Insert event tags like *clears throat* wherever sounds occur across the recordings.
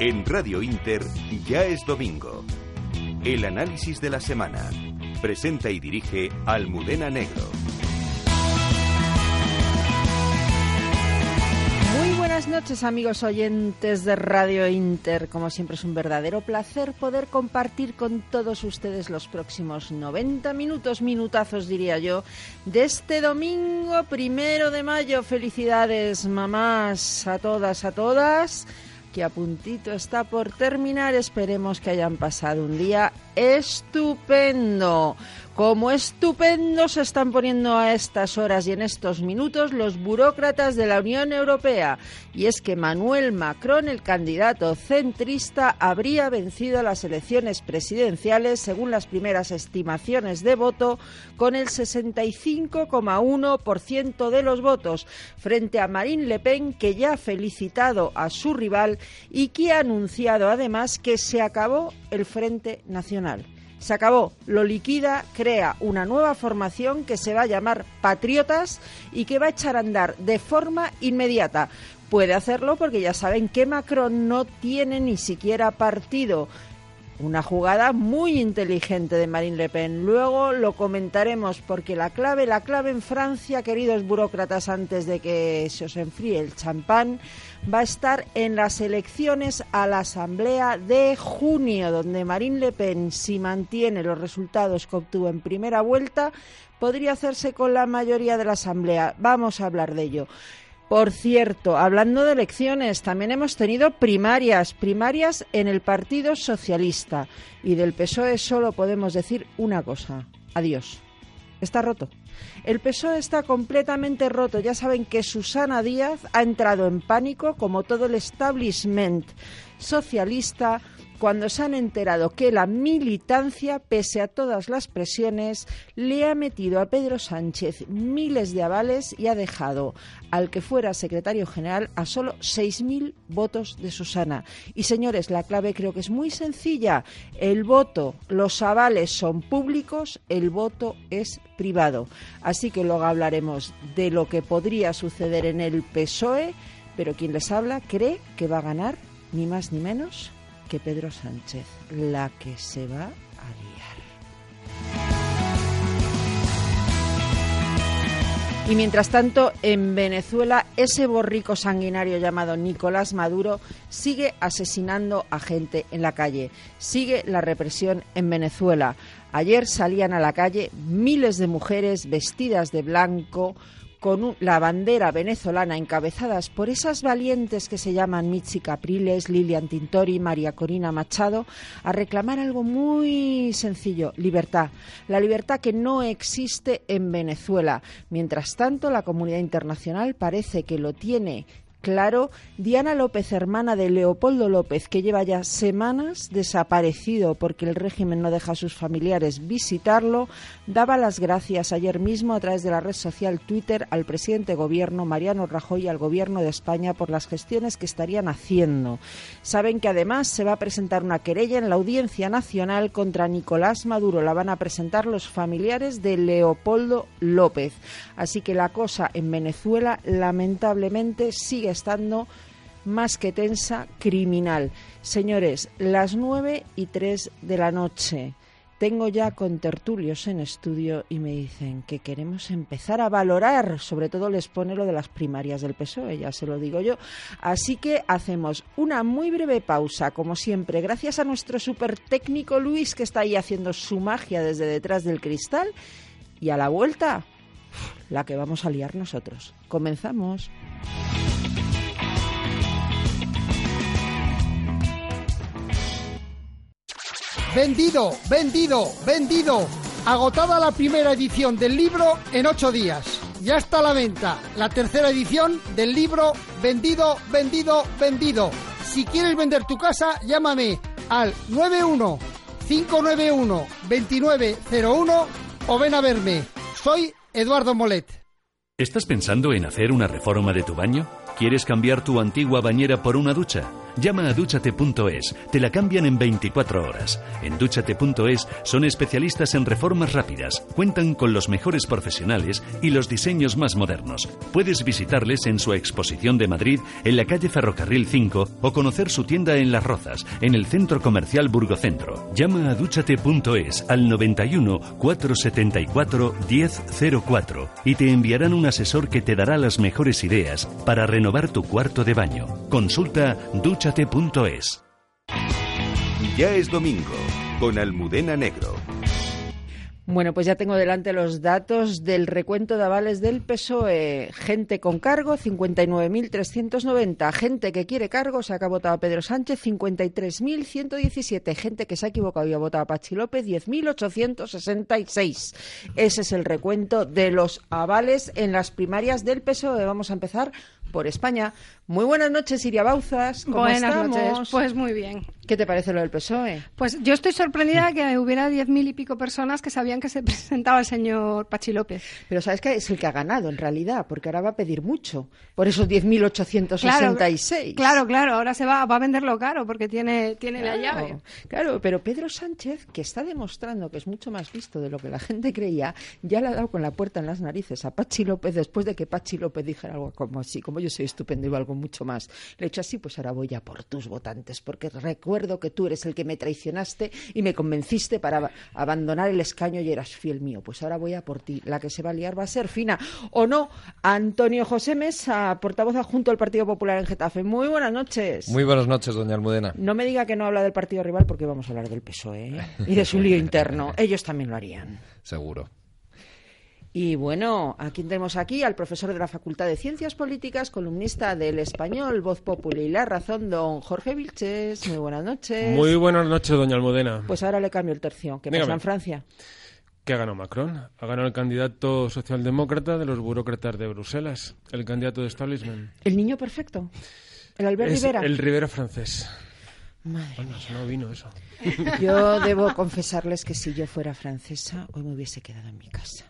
En Radio Inter ya es domingo. El análisis de la semana. Presenta y dirige Almudena Negro. Muy buenas noches amigos oyentes de Radio Inter. Como siempre es un verdadero placer poder compartir con todos ustedes los próximos 90 minutos, minutazos diría yo, de este domingo primero de mayo. Felicidades mamás a todas, a todas que a puntito está por terminar. Esperemos que hayan pasado un día estupendo. Como estupendo se están poniendo a estas horas y en estos minutos los burócratas de la Unión Europea. Y es que Manuel Macron, el candidato centrista, habría vencido las elecciones presidenciales, según las primeras estimaciones de voto, con el 65,1% de los votos, frente a Marine Le Pen, que ya ha felicitado a su rival y que ha anunciado además que se acabó el Frente Nacional. Se acabó, lo liquida, crea una nueva formación que se va a llamar Patriotas y que va a echar a andar de forma inmediata. Puede hacerlo porque ya saben que Macron no tiene ni siquiera partido. Una jugada muy inteligente de Marine Le Pen. Luego lo comentaremos porque la clave, la clave en Francia, queridos burócratas, antes de que se os enfríe el champán, va a estar en las elecciones a la Asamblea de junio, donde Marine Le Pen, si mantiene los resultados que obtuvo en primera vuelta, podría hacerse con la mayoría de la Asamblea. Vamos a hablar de ello. Por cierto, hablando de elecciones, también hemos tenido primarias, primarias en el Partido Socialista. Y del PSOE solo podemos decir una cosa. Adiós. Está roto. El PSOE está completamente roto. Ya saben que Susana Díaz ha entrado en pánico, como todo el establishment socialista, cuando se han enterado que la militancia, pese a todas las presiones, le ha metido a Pedro Sánchez miles de avales y ha dejado al que fuera secretario general a solo 6.000 votos de Susana. Y señores, la clave creo que es muy sencilla. El voto, los avales son públicos, el voto es privado. Así que luego hablaremos de lo que podría suceder en el PSOE, pero quien les habla cree que va a ganar ni más ni menos Pedro Sánchez, la que se va a liar. Y mientras tanto, en Venezuela, ese borrico sanguinario llamado Nicolás Maduro sigue asesinando a gente en la calle. Sigue la represión en Venezuela. Ayer salían a la calle miles de mujeres vestidas de blanco, con la bandera venezolana encabezadas por esas valientes que se llaman Mitzi Capriles, Lilian Tintori, María Corina Machado, a reclamar algo muy sencillo, libertad. La libertad que no existe en Venezuela. Mientras tanto, la comunidad internacional parece que lo tiene claro, Diana López, hermana de Leopoldo López, que lleva ya semanas desaparecido porque el régimen no deja a sus familiares visitarlo, daba las gracias ayer mismo a través de la red social Twitter al presidente de gobierno Mariano Rajoy y al gobierno de España por las gestiones que estarían haciendo. Saben que además se va a presentar una querella en la Audiencia Nacional contra Nicolás Maduro. La van a presentar los familiares de Leopoldo López. Así que la cosa en Venezuela lamentablemente sigue estando más que tensa, criminal. Señores, las nueve y tres de la noche. Tengo ya con tertulios en estudio y me dicen que queremos empezar a valorar, sobre todo les pone lo de las primarias del PSOE, ya se lo digo yo. Así que hacemos una muy breve pausa, como siempre, gracias a nuestro super técnico Luis que está ahí haciendo su magia desde detrás del cristal. Y a la vuelta, la que vamos a liar nosotros. Comenzamos. Vendido, vendido, vendido. Agotada la primera edición del libro en ocho días. ya está a la venta la tercera edición del libro Vendido, Vendido, Vendido. Si quieres vender tu casa, llámame al 91 591 2901 o ven a verme. Soy Eduardo Molet. ¿Estás pensando en hacer una reforma de tu baño? ¿Quieres cambiar tu antigua bañera por una ducha? Llama a dúchate.es, te la cambian en 24 horas. En dúchate.es son especialistas en reformas rápidas, cuentan con los mejores profesionales y los diseños más modernos. Puedes visitarles en su exposición de Madrid en la calle Ferrocarril 5 o conocer su tienda en Las Rozas, en el centro comercial Burgocentro. Llama a dúchate.es al 91 474 1004 y te enviarán un asesor que te dará las mejores ideas para renovar tu cuarto de baño. Consulta Ya es domingo con Almudena Negro. Bueno, pues ya tengo delante los datos del recuento de avales del PSOE. Gente con cargo, 59.390. Gente que quiere cargo, se ha votado a Pedro Sánchez, 53.117. Gente que se ha equivocado y ha votado a Pachi López, 10.866. Ese es el recuento de los avales en las primarias del PSOE. Vamos a empezar por España. Muy buenas noches, Iria Bauzas. ¿Cómo buenas noches. Pues muy bien. ¿Qué te parece lo del PSOE? Pues yo estoy sorprendida que hubiera diez mil y pico personas que sabían que se *laughs* presentaba el señor Pachi López. Pero sabes que es el que ha ganado en realidad, porque ahora va a pedir mucho por esos 10.866. Claro, claro, claro, ahora se va, va a venderlo caro porque tiene, tiene la llave. Claro, pero Pedro Sánchez, que está demostrando que es mucho más visto de lo que la gente creía, ya le ha dado con la puerta en las narices a Pachi López después de que Pachi López dijera algo como así, como yo soy estupendo y algo mucho más. Le he hecho así, pues ahora voy a por tus votantes, porque recuerdo que tú eres el que me traicionaste y me convenciste para abandonar el escaño y eras fiel mío. Pues ahora voy a por ti. La que se va a liar va a ser fina. ¿O no? Antonio José Mesa, portavoz adjunto del Partido Popular en Getafe. Muy buenas noches. Muy buenas noches, doña Almudena. No me diga que no habla del partido rival porque vamos a hablar del PSOE ¿eh? y de su lío interno. *laughs* Ellos también lo harían. Seguro. Y bueno, ¿a quién tenemos aquí? Al profesor de la Facultad de Ciencias Políticas, columnista del Español, Voz Populi y La Razón, don Jorge Vilches. Muy buenas noches. Muy buenas noches, doña Almudena. Pues ahora le cambio el tercio. ¿Qué pasa en Francia? ¿Qué ha ganado Macron? Ha ganado el candidato socialdemócrata de los burócratas de Bruselas, el candidato de establishment. ¿El niño perfecto? ¿El Albert Rivera? El Rivera francés. Madre bueno, no vino eso. Yo debo confesarles que si yo fuera francesa, hoy me hubiese quedado en mi casa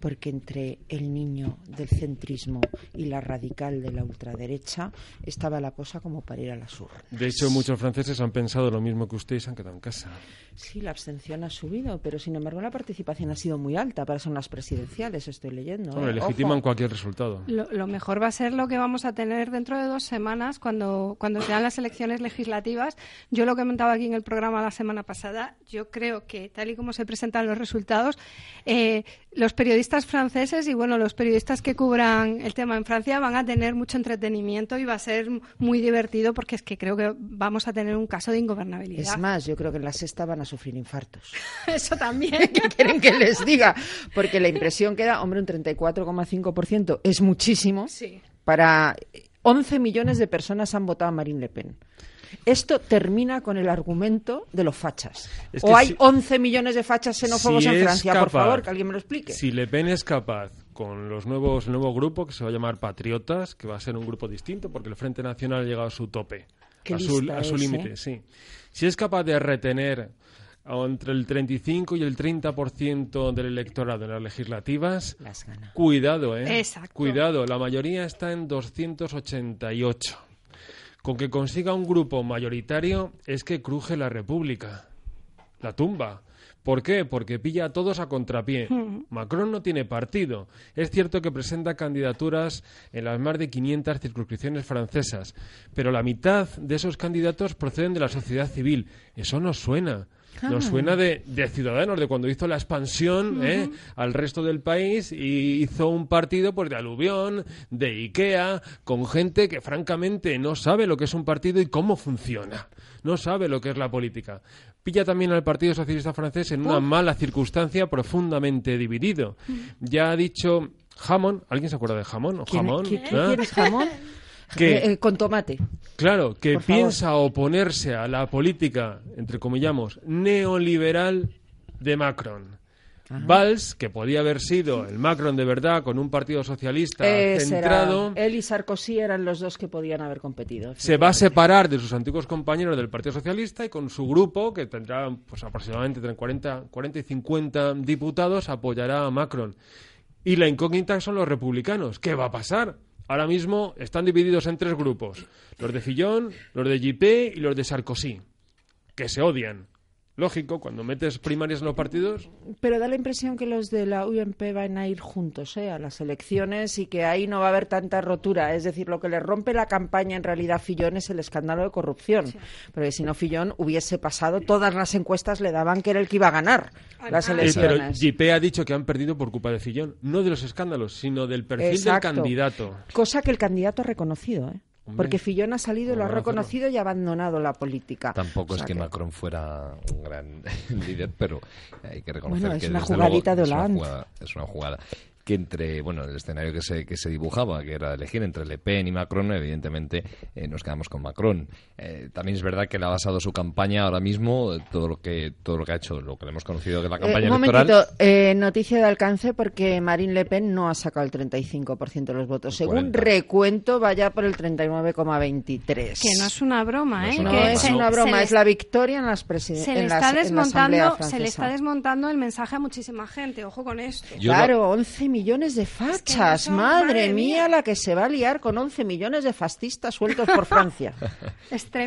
porque entre el niño del centrismo y la radical de la ultraderecha estaba la cosa como para ir a la sur. De hecho, muchos franceses han pensado lo mismo que usted y se han quedado en casa. Sí, la abstención ha subido, pero sin embargo la participación ha sido muy alta para ser unas presidenciales, estoy leyendo. Bueno, ¿eh? legitiman cualquier resultado. Lo, mejor va a ser lo que vamos a tener dentro de dos semanas cuando, cuando sean las elecciones legislativas. Yo lo que comentaba aquí en el programa la semana pasada, yo creo que tal y como se presentan los resultados, eh, los periodistas franceses y bueno, los periodistas que cubran el tema en Francia van a tener mucho entretenimiento y va a ser muy divertido porque es que creo que vamos a tener un caso de ingobernabilidad. Es más, yo creo que en la sexta van a sufrir infartos. *laughs* Eso también. *laughs* ¿Qué quieren que les diga? Porque la impresión que da, hombre, un 34,5% es muchísimo. Sí. Para 11 millones de personas han votado a Marine Le Pen. Esto termina con el argumento de los fachas. o hay 11 millones de fachas xenófobos en Francia, por favor, que alguien me lo explique. Si Le Pen es capaz con los nuevos el nuevo grupo que se va a llamar Patriotas, que va a ser un grupo distinto porque el Frente Nacional ha llegado a su tope, a su, a su límite, ¿eh? sí. Si es capaz de retener entre el 35 y el 30% del electorado en las legislativas, cuidado, ¿eh? Exacto. Cuidado, la mayoría está en 288. Con que consiga un grupo mayoritario es que cruje la República, la tumba. ¿Por qué? Porque pilla a todos a contrapié. *laughs* Macron no tiene partido. Es cierto que presenta candidaturas en las más de 500 circunscripciones francesas, pero la mitad de esos candidatos proceden de la sociedad civil. Eso no suena. Nos suena de, Ciudadanos, de cuando hizo la expansión ¿eh? al resto del país y hizo un partido pues de aluvión, de Ikea, con gente que francamente no sabe lo que es un partido y cómo funciona. No sabe lo que es la política. Pilla también al Partido Socialista francés en una mala circunstancia profundamente dividido. Ya ha dicho Jamón, ¿alguien se acuerda de Jamón? ¿O jamón? ¿Quién, es *laughs* *laughs* Eh, eh, con tomate. Claro, que piensa oponerse a la política, entre comillamos, neoliberal de Macron. Valls, que podía haber sido el Macron de verdad, con un partido socialista Ese centrado, él y Sarkozy eran los dos que podían haber competido. se va a separar de sus antiguos compañeros del Partido Socialista y con su grupo, que tendrá pues, aproximadamente entre 40, 40 y 50 diputados, apoyará a Macron. Y la incógnita son los republicanos. ¿Qué va a pasar? Ahora mismo están divididos en tres grupos. Los de Fillon, los de Juppé y los de Sarkozy. Que se odian. Lógico, cuando metes primarias en los partidos, Pero da la impresión que los de la UMP van a ir juntos ¿eh? a las elecciones y que ahí no va a haber tanta rotura. Es decir, lo que le rompe la campaña en realidad a Fillón es el escándalo de corrupción. Porque si no, Fillón hubiese pasado, todas las encuestas le daban que era el que iba a ganar las Eh, pero elecciones. Juppé ha dicho que han perdido por culpa de Fillon. No de los escándalos, sino del perfil Exacto. del candidato. Cosa que el candidato ha reconocido, ¿eh? Hombre, Porque Fillón ha salido, ¿cómo lo ha reconocido y ha abandonado la política. Tampoco O es sea que Macron fuera un gran *laughs* líder, pero hay que reconocer Bueno, es que una desde jugadita luego de es una Hollande. jugada- es una jugada que entre, bueno, el escenario que se, que se dibujaba, que era elegir entre Le Pen y Macron, evidentemente eh, nos quedamos con Macron. Eh, también es verdad que le ha basado su campaña ahora mismo, eh, todo lo que todo lo que ha hecho, lo que le hemos conocido de la Eh, campaña un electoral. momentito, eh, noticia de alcance porque Marine Le Pen no ha sacado el 35% de los votos. Según 40. recuento, vaya por el 39,23. Que no es una broma, No ¿eh? es una No que es una broma, es la victoria en las presi- se le, en las- está en la desmontando, se le está desmontando el mensaje a muchísima gente. Ojo con esto. Yo Claro, 11 millones de que fachas. madre, madre mía, mía. la que se va a liar con 11 millones de fascistas sueltos por *laughs* Francia.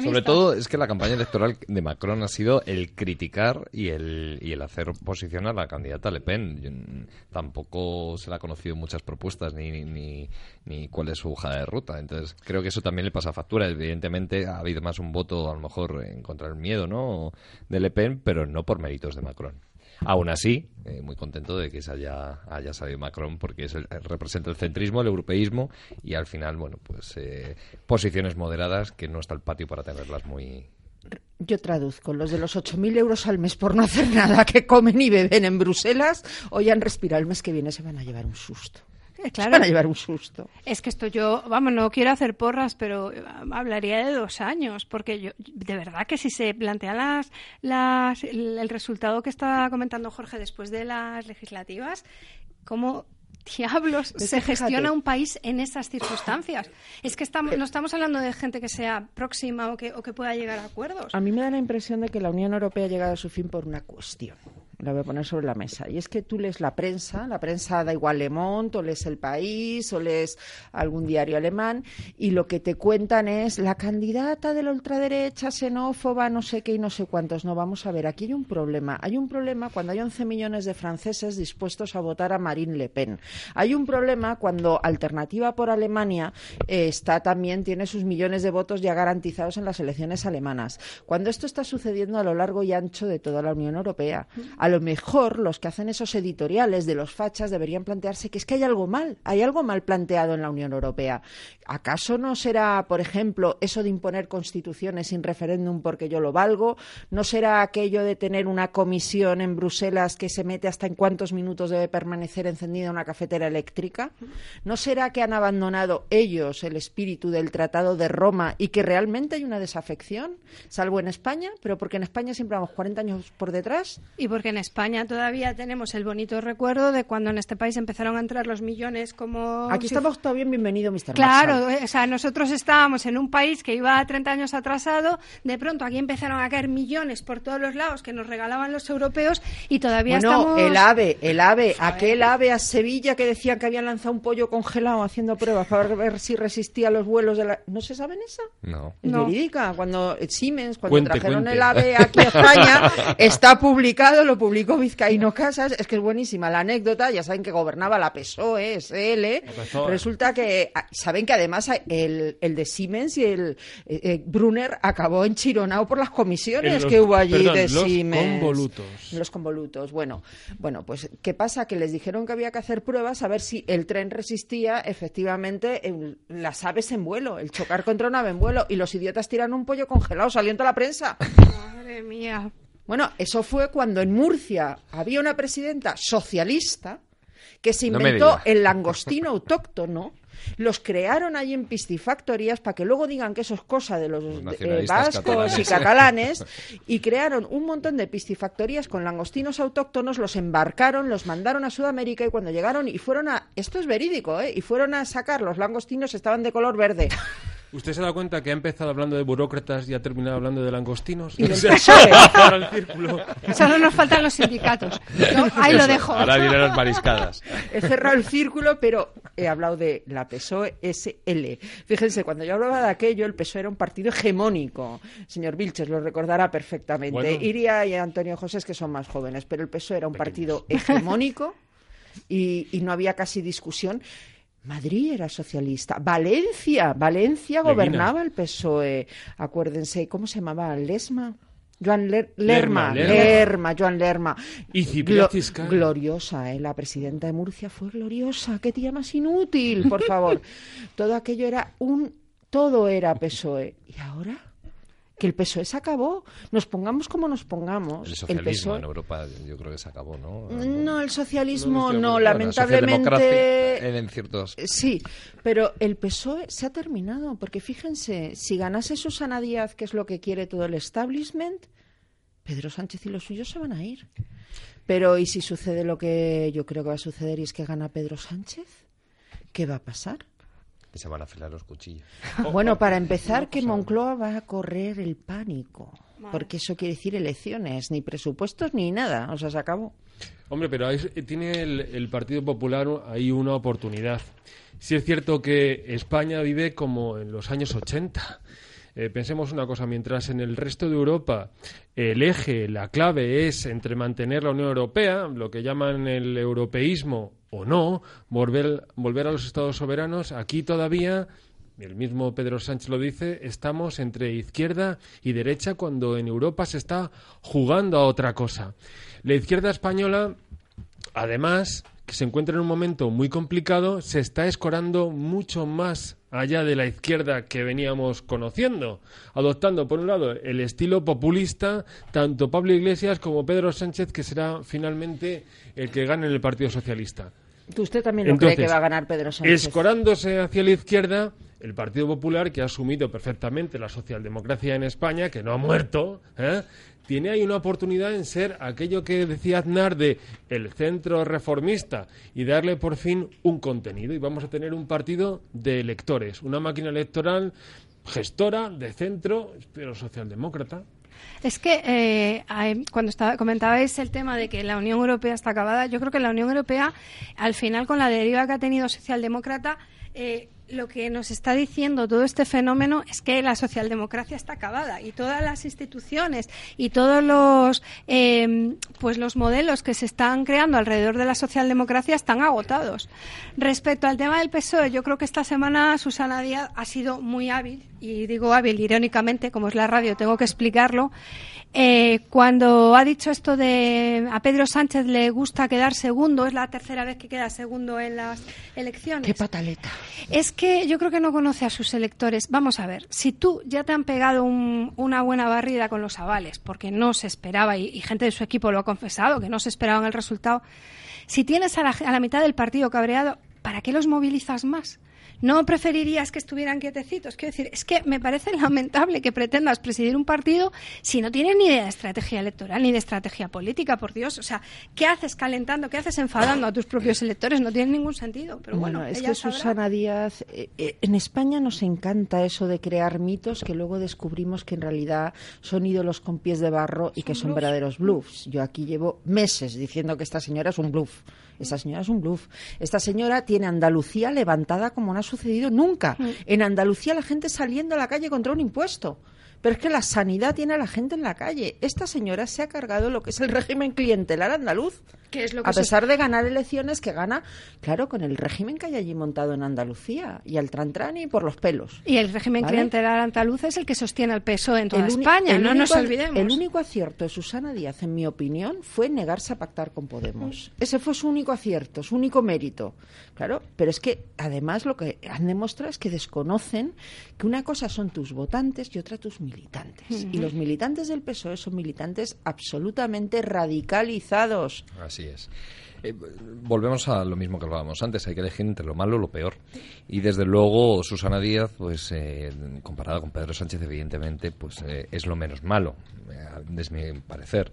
Sobre todo es que la campaña electoral de Macron ha sido el criticar y el, y el hacer oposición a la candidata Le Pen. Yo, mm, tampoco se le ha conocido muchas propuestas ni, ni, ni, ni cuál es su hoja de ruta. Entonces creo que eso también le pasa factura. Evidentemente ha habido más un voto a lo mejor en contra del miedo ¿no? de Le Pen, pero no por méritos de Macron. Aún así, eh, muy contento de que se haya, haya salido Macron porque es el- representa el centrismo, el europeísmo y al final, bueno, pues eh, posiciones moderadas que no está el patio para tenerlas muy... Yo traduzco, los de los 8.000 euros al mes por no hacer nada, que comen y beben en Bruselas, hoy han respirado el mes que viene, se van a llevar un susto. Eh, claro. van a llevar un susto. Es que esto yo, vamos, no quiero hacer porras, pero eh, hablaría de dos años, porque yo, de verdad que si se plantean las, las, el, resultado que está comentando Jorge después de las legislativas, ¿cómo diablos se fíjate. gestiona un país en esas circunstancias? Es que estamos, no estamos hablando de gente que sea próxima o que, o que pueda llegar a acuerdos. A mí me da la impresión de que la Unión Europea ha llegado a su fin por una cuestión. La voy a poner sobre la mesa. Y es que tú lees la prensa, la prensa da igual Le Monde, o lees El País, o lees algún diario alemán, y lo que te cuentan es la candidata de la ultraderecha, xenófoba, no sé qué y no sé cuántos. No, vamos a ver, aquí hay un problema. Hay un problema cuando hay 11 millones de franceses dispuestos a votar a Marine Le Pen. Hay un problema cuando Alternativa por Alemania eh, está también, tiene sus millones de votos ya garantizados en las elecciones alemanas. Cuando esto está sucediendo a lo largo y ancho de toda la Unión Europea, a lo mejor los que hacen esos editoriales de los fachas deberían plantearse que es que hay algo mal, hay algo mal planteado en la Unión Europea. ¿Acaso no será, por ejemplo, eso de imponer constituciones sin referéndum porque yo lo valgo? ¿No será aquello de tener una comisión en Bruselas que se mete hasta en cuántos minutos debe permanecer encendida una cafetera eléctrica? ¿No será que han abandonado ellos el espíritu del Tratado de Roma y que realmente hay una desafección? Salvo en España, pero porque en España siempre vamos 40 años por detrás. Y porque en España todavía tenemos el bonito recuerdo de cuando en este país empezaron a entrar los millones como... Aquí si estamos todavía en bienvenido, Mr. Claro, Marshall. eh, o sea, nosotros estábamos en un país que iba 30 años atrasado, de pronto aquí empezaron a caer millones por todos los lados que nos regalaban los europeos y todavía Bueno, estamos... el ave, el ave, aquel ave a Sevilla que decían que habían lanzado un pollo congelado haciendo pruebas para ver si resistía los vuelos de la... ¿No se saben esa? No. Es No. verídica. Cuando eh, Siemens, cuando Cuente, trajeron cuente. el AVE aquí a España, *laughs* está publicado, lo publicó Vizcaíno Casas, es que es buenísima la anécdota, ya saben que gobernaba la PSOE, SL, PSOE. resulta que, ah, saben que además el, el de Siemens y el eh, eh, Brunner acabó enchironado por las comisiones los- que hubo allí perdón, de los Siemens. convolutos. Los convolutos. Bueno, bueno, pues ¿qué pasa? Que les dijeron que había que hacer pruebas a ver si el tren resistía efectivamente en las aves en vuelo, el chocar contra una ave en vuelo, y los idiotas tiran un pollo congelado, salió en toda la prensa. Madre mía. Bueno, eso fue cuando en Murcia había una presidenta socialista que se inventó el langostino autóctono los crearon allí en piscifactorías para que luego digan que eso es cosa de los, Los eh, vascos y catalanes. catalanes y crearon un montón de piscifactorías con langostinos autóctonos, los embarcaron, los mandaron a Sudamérica y cuando llegaron y fueron a, esto es verídico, ¿eh? y fueron a sacar los langostinos estaban de color verde. ¿Usted se da cuenta que ha empezado hablando de burócratas y ha terminado hablando de langostinos? Y del *laughs* Se ha PSOE. cerrado el círculo. Solo nos faltan los sindicatos. Yo ahí lo dejo. Ahora vienen las mariscadas. *laughs* He cerrado el círculo, pero he hablado de la PSOE SL. Fíjense, cuando yo hablaba de aquello, el PSOE era un partido hegemónico. Señor Vilches lo recordará perfectamente. Bueno. Iria y Antonio José que son más jóvenes, pero el PSOE era un partido hegemónico y, y no había casi discusión. Madrid era socialista. Valencia, Valencia gobernaba el PSOE. Acuérdense, ¿cómo se llamaba? Lesma. Joan Ler- Lerma, Lerma, Lerma, Lerma. Joan Lerma. Y Glo- gloriosa, ¿eh? La presidenta de Murcia fue gloriosa. Qué tía más inútil, por favor. *laughs* todo aquello era un... Todo era PSOE. ¿Y ahora? Que el PSOE se acabó. Nos pongamos como nos pongamos. El el socialismo PSOE... en Europa yo creo que se acabó, ¿no? No, el socialismo No. Bueno, lamentablemente... en, en ciertos... Sí, pero el PSOE se ha terminado, porque fíjense, si ganase Susana Díaz, que es lo que quiere todo el establishment, Pedro Sánchez y los suyos se van a ir. Pero ¿y si sucede lo que yo creo que va a suceder y es que gana Pedro Sánchez? ¿Qué va a pasar? Que se van a afilar los cuchillos. Bueno, para empezar, que Moncloa va a correr el pánico, porque eso quiere decir elecciones, ni presupuestos ni nada, o sea, se acabó. Hombre, pero ahí tiene el, el Partido Popular ahí una oportunidad. Sí es cierto que España vive como en los años 80. Eh, pensemos una cosa, mientras en el resto de Europa el eje, la clave es entre mantener la Unión Europea, lo que llaman el europeísmo o no, volver, a los estados soberanos, aquí todavía el mismo Pedro Sánchez lo dice, estamos entre izquierda y derecha cuando en Europa se está jugando a otra cosa. La izquierda española, además, que se encuentra en un momento muy complicado, se está escorando mucho más allá de la izquierda que veníamos conociendo, adoptando, por un lado, el estilo populista, tanto Pablo Iglesias como Pedro Sánchez, que será finalmente el que gane en el Partido Socialista. ¿Usted también lo cree que va a ganar Pedro Sánchez? Escorándose hacia la izquierda, el Partido Popular, que ha asumido perfectamente la socialdemocracia en España, que no ha muerto, ¿eh? Tiene ahí una oportunidad en ser aquello que decía Aznar de el centro reformista y darle por fin un contenido. Y vamos a tener un partido de electores, una máquina electoral gestora de centro, pero socialdemócrata. Es que eh, cuando estaba, comentabais el tema de que la Unión Europea está acabada, yo creo que la Unión Europea, al final, con la deriva que ha tenido socialdemócrata, eh, lo que nos está diciendo todo este fenómeno es que la socialdemocracia está acabada y todas las instituciones y todos los eh, pues los modelos que se están creando alrededor de la socialdemocracia están agotados. Respecto al tema del PSOE, yo creo que esta semana Susana Díaz ha sido muy hábil y digo hábil irónicamente, como es la radio, tengo que explicarlo. Eh, cuando ha dicho esto de a Pedro Sánchez le gusta quedar segundo, es la tercera vez que queda segundo en las elecciones. ¡Qué pataleta! Es que yo creo que no conoce a sus electores. Vamos a ver, si tú ya te han pegado un- una buena barrida con los avales, porque no se esperaba, y, y gente de su equipo lo ha confesado, que no se esperaban el resultado, si tienes a la, a la mitad del partido cabreado, ¿para qué los movilizas más? ¿No preferirías que estuvieran quietecitos? Quiero decir, es que me parece lamentable que pretendas presidir un partido si no tienes ni idea de estrategia electoral ni de estrategia política, por Dios. O sea, ¿qué haces calentando? ¿Qué haces enfadando a tus propios electores? No tiene ningún sentido. Pero bueno, es ella que sabrá. Susana Díaz, eh, eh, en España nos encanta eso de crear mitos que luego descubrimos que en realidad son ídolos con pies de barro y que son verdaderos bluffs. Yo aquí llevo meses diciendo que esta señora es un bluff. Esta señora es un bluff. Esta señora tiene Andalucía levantada como ha sucedido nunca. En Andalucía la gente saliendo a la calle contra un impuesto. Pero es que la sanidad tiene a la gente en la calle. Esta señora se ha cargado lo que es el régimen clientelar andaluz. Que es lo que a pesar de ganar elecciones que gana, claro, con el régimen que hay allí montado en Andalucía y al Trantran y por los pelos. Y el régimen ¿Vale? clientelar andaluz es el que sostiene al PSOE en toda España, no nos único- olvidemos. El único acierto de Susana Díaz, en mi opinión, fue negarse a pactar con Podemos. Ese fue su único acierto, su único mérito. Claro, pero es que además lo que han demostrado es que desconocen que una cosa son tus votantes y otra tus militantes. Y los militantes del PSOE son militantes absolutamente radicalizados. Así es. Eh, volvemos a lo mismo que hablábamos antes, hay que elegir entre lo malo y lo peor. Y desde luego Susana Díaz, pues eh, comparada con Pedro Sánchez, evidentemente, pues eh, es lo menos malo, desde mi parecer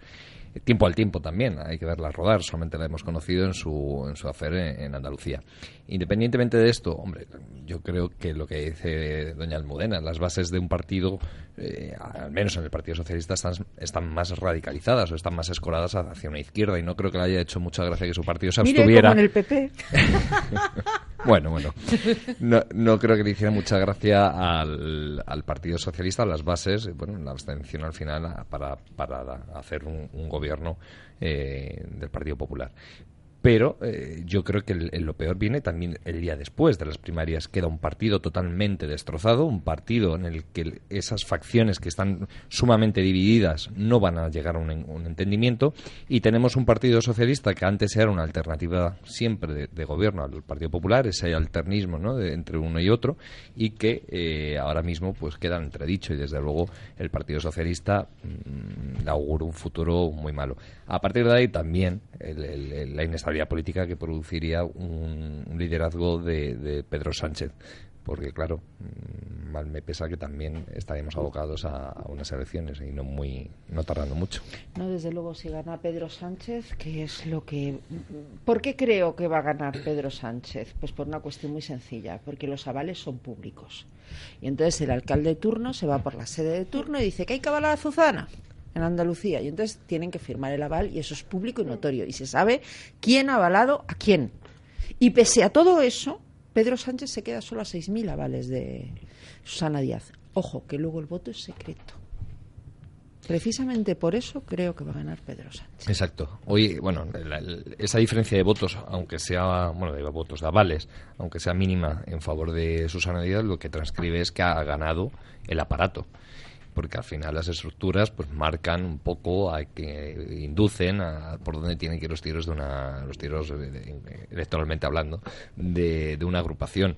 tiempo al tiempo también, hay que verla rodar, solamente la hemos conocido en su, en su hacer en, Andalucía. Independientemente de esto, hombre, yo creo que lo que dice doña Almudena, las bases de un partido, eh, al menos en el Partido Socialista, están, están, más radicalizadas o están más escoradas hacia una izquierda y no creo que le haya hecho mucha gracia que su partido se abstuviera. en el PP. *laughs* bueno, bueno, no, no, creo que le hiciera mucha gracia al, al Partido Socialista, a las bases, bueno, la abstención al final para, para hacer un, un gobierno gobierno eh, del Partido Popular pero eh, yo creo que lo peor viene también el día después de las primarias. Queda un partido totalmente destrozado, un partido en el que esas facciones que están sumamente divididas no van a llegar a un, entendimiento y tenemos un partido socialista que antes era una alternativa siempre de, gobierno al Partido Popular, ese alternismo ¿no? entre uno y otro y que eh, ahora mismo pues queda entredicho y desde luego el Partido Socialista mm, augura un futuro muy malo. A partir de ahí también la inestabilidad política que produciría un, liderazgo de, Pedro Sánchez. Porque, claro, mm, mal me pesa que también estaríamos abocados a, unas elecciones y no muy no tardando mucho. No, desde luego, si gana Pedro Sánchez, ¿qué es lo que. ¿Por qué creo que va a ganar Pedro Sánchez? Pues por una cuestión muy sencilla, porque los avales son públicos. Y entonces el alcalde de turno se va por la sede de turno y dice que hay que avalar a Azuzana en Andalucía y entonces tienen que firmar el aval y eso es público y notorio y se sabe quién ha avalado a quién. Y pese a todo eso, Pedro Sánchez se queda solo a 6.000 avales de Susana Díaz. Ojo, que luego el voto es secreto. Precisamente por eso creo que va a ganar Pedro Sánchez. Exacto. Hoy, bueno, esa diferencia de votos, aunque sea, bueno, de votos de avales, aunque sea mínima en favor de Susana Díaz, lo que transcribe es que ha ganado el aparato porque al final las estructuras pues marcan un poco a que inducen a por dónde tienen que ir los tiros de una los tiros electoralmente hablando de, de una agrupación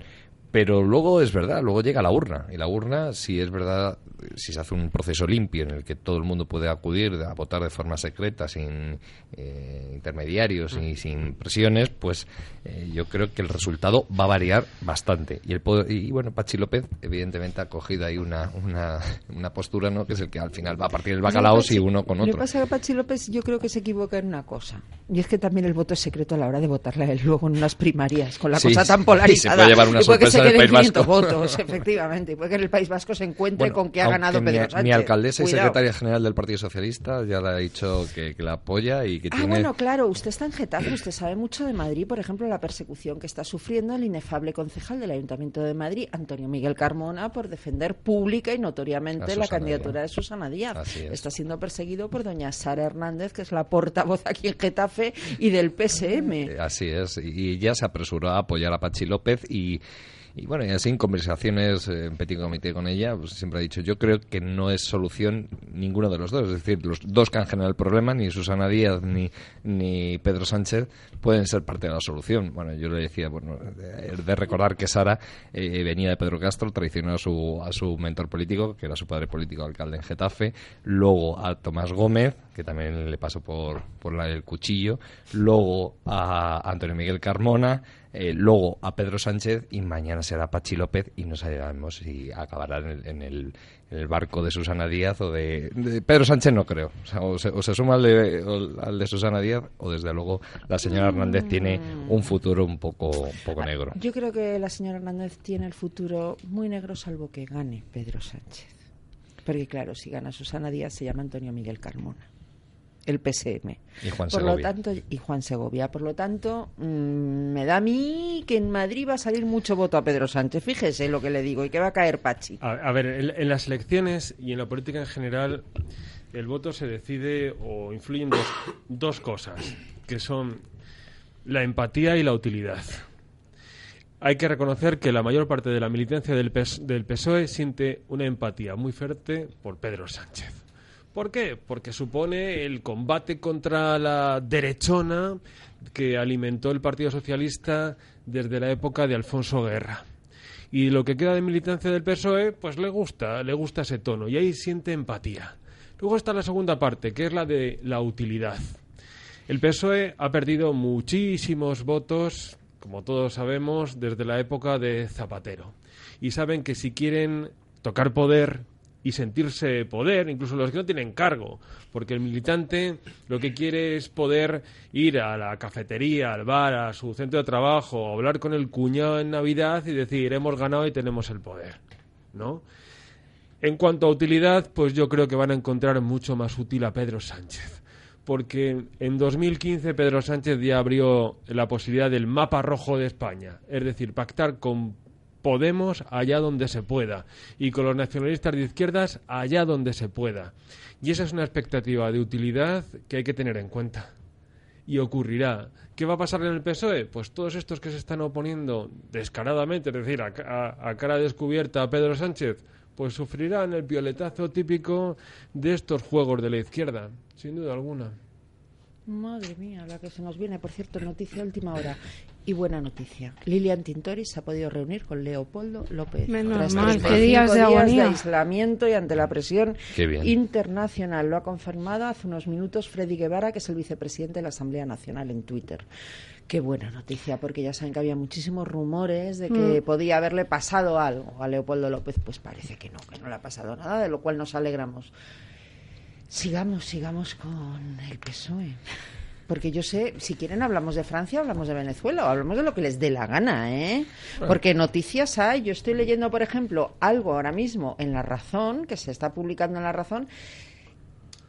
pero luego es verdad, luego llega la urna. Y la urna, si es verdad, si se hace un proceso limpio en el que todo el mundo puede acudir a votar de forma secreta, sin eh, intermediarios y sin presiones, pues eh, yo creo que el resultado va a variar bastante. Y, el, y bueno, Pachi López, evidentemente, ha cogido ahí una, una, una postura, ¿no? que es el que al final va a partir del bacalao si uno con otro. Lo que pasa es que Pachi López yo creo que se equivoca en una cosa. Y es que también el voto es secreto a la hora de votarle a él luego en unas primarias, con la cosa tan *laughs* polarizada. se puede llevar una sorpresa que País Vasco. votos, efectivamente. Puede que en el País Vasco se encuentre con que ha ganado Pedro Sánchez. Mi alcaldesa y secretaria general del Partido Socialista ya le ha dicho que, la apoya y que ah, bueno, claro. Usted está en Getafe. Usted sabe mucho de Madrid. Por ejemplo, la persecución que está sufriendo el inefable concejal del Ayuntamiento de Madrid, Antonio Miguel Carmona, por defender pública y notoriamente la candidatura de Susana Díaz. Está siendo perseguido por doña Sara Hernández, que es la portavoz aquí en Getafe y del PSM. Así es. Y ya se apresuró a apoyar a Pachi López y y bueno, y así en conversaciones eh, en Petit Comité con ella, pues siempre ha dicho, yo creo que no es solución ninguno de los dos. Es decir, los dos que han generado el problema, ni Susana Díaz ni, ni Pedro Sánchez, pueden ser parte de la solución. Bueno, yo le decía, bueno, de, recordar que Sara eh, venía de Pedro Castro, traicionó a su, a su mentor político, que era su padre político, alcalde en Getafe, luego a Tomás Gómez, que también le pasó por, por la, el cuchillo, luego a Antonio Miguel Carmona, eh, luego a Pedro Sánchez y mañana será Pachi López y no sabemos si acabará en el, barco de Susana Díaz o de, Pedro Sánchez no creo. O, se, suma al de, Susana Díaz o desde luego la señora Hernández tiene mm. un futuro un poco, un poco negro. Yo creo que la señora Hernández tiene el futuro muy negro salvo que gane Pedro Sánchez. Porque claro, si gana Susana Díaz se llama Antonio Miguel Carmona el PSM. Y Juan por Segovia. Lo tanto, y Juan Segovia. Por lo tanto, mm, me da a mí que en Madrid va a salir mucho voto a Pedro Sánchez. Fíjese lo que le digo y que va a caer Pachi. A, ver, en, las elecciones y en la política en general, el voto se decide o influyen dos, dos cosas, que son la empatía y la utilidad. Hay que reconocer que la mayor parte de la militancia del, del PSOE siente una empatía muy fuerte por Pedro Sánchez ¿Por qué? Porque supone el combate contra la derechona que alimentó el Partido Socialista desde la época de Alfonso Guerra. Y lo que queda de militancia del PSOE, pues le gusta, le gusta ese tono y ahí siente empatía. Luego está la segunda parte, que es la de la utilidad. El PSOE ha perdido muchísimos votos, como todos sabemos, desde la época de Zapatero. Y saben que si quieren tocar poder y sentirse poder, incluso los que no tienen cargo, porque el militante lo que quiere es poder ir a la cafetería, al bar, a su centro de trabajo, hablar con el cuñado en Navidad y decir hemos ganado y tenemos el poder, ¿no? En cuanto a utilidad, pues yo creo que van a encontrar mucho más útil a Pedro Sánchez. Porque en 2015 Pedro Sánchez ya abrió la posibilidad del mapa rojo de España, es decir, pactar con Podemos allá donde se pueda y con los nacionalistas de izquierdas allá donde se pueda. Y esa es una expectativa de utilidad que hay que tener en cuenta. Y ocurrirá. ¿Qué va a pasar en el PSOE? Pues todos estos que se están oponiendo descaradamente, es decir, a, cara descubierta a Pedro Sánchez, pues sufrirán el violetazo típico de estos juegos de la izquierda, sin duda alguna. Madre mía, la que se nos viene, por cierto, noticia última hora. Y buena noticia. Lilian Tintori se ha podido reunir con Leopoldo López. Menos mal, qué días de agonía. de aislamiento y ante la presión internacional. Lo ha confirmado hace unos minutos Freddy Guevara, que es el vicepresidente de la Asamblea Nacional en Twitter. Qué buena noticia, porque ya saben que había muchísimos rumores de que mm. podía haberle pasado algo a Leopoldo López. Pues parece que no, que no le ha pasado nada, de lo cual nos alegramos. Sigamos, sigamos con el PSOE. Porque yo sé, si quieren hablamos de Francia, hablamos de Venezuela, o hablamos de lo que les dé la gana, ¿eh? Porque noticias hay. Yo estoy leyendo, por ejemplo, algo ahora mismo en La Razón, que se está publicando en La Razón,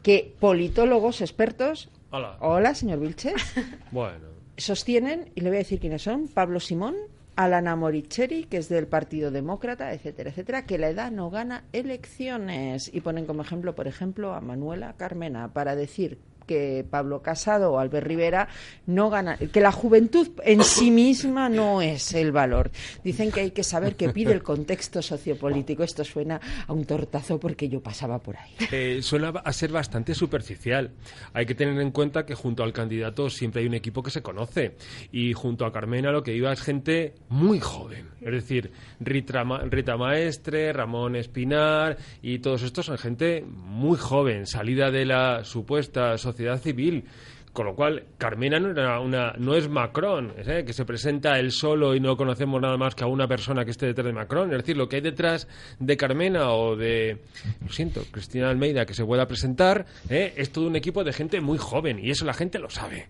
que politólogos expertos... Hola. Hola, señor Vilches. *laughs* bueno. Sostienen, y le voy a decir quiénes son, Pablo Simón, Alana Moricheri, que es del Partido Demócrata, etcétera, etcétera, que la edad no gana elecciones. Y ponen como ejemplo, por ejemplo, a Manuela Carmena, para decir que Pablo Casado o Albert Rivera no ganan, que la juventud en sí misma no es el valor. Dicen que hay que saber qué pide el contexto sociopolítico. Esto suena a un tortazo porque yo pasaba por ahí. Eh, suena a ser bastante superficial. Hay que tener en cuenta que junto al candidato siempre hay un equipo que se conoce y junto a Carmena lo que iba es gente muy joven. Es decir, Rita, Rita Maestre, Ramón Espinar y todos estos son gente muy joven, salida de la supuesta sociedad civil. Con lo cual, Carmena no, una, no es Macron, ¿eh? que se presenta él solo y no conocemos nada más que a una persona que esté detrás de Macron. Es decir, lo que hay detrás de Carmena o de, lo siento, Cristina Almeida, que se pueda presentar, ¿eh? es todo un equipo de gente muy joven y eso la gente lo sabe.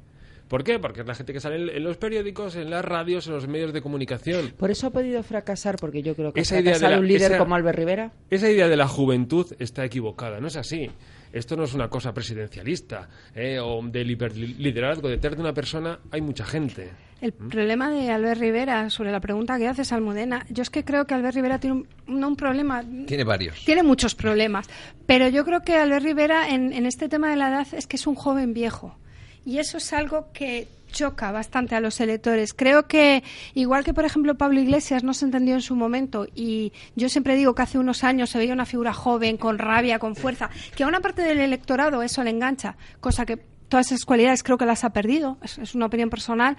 ¿Por qué? Porque es la gente que sale en los periódicos, en las radios, en los medios de comunicación. Por eso ha podido fracasar, porque yo creo que esa idea de un líder como Albert Rivera. Esa idea de la juventud está equivocada, no es así. Esto no es una cosa presidencialista ¿eh? o del hiperliderazgo. Detrás de una persona hay mucha gente. El ¿Mm? problema de Albert Rivera, sobre la pregunta que haces, Almudena, yo es que creo que Albert Rivera tiene un, un problema. Tiene varios. Tiene muchos problemas. Pero yo creo que Albert Rivera, en, en este tema de la edad, es que es un joven viejo. Y eso es algo que choca bastante a los electores. Creo que, igual que por ejemplo Pablo Iglesias no se entendió en su momento, y yo siempre digo que hace unos años se veía una figura joven, con rabia, con fuerza, que a una parte del electorado eso le engancha, cosa que todas esas cualidades creo que las ha perdido, es, una opinión personal.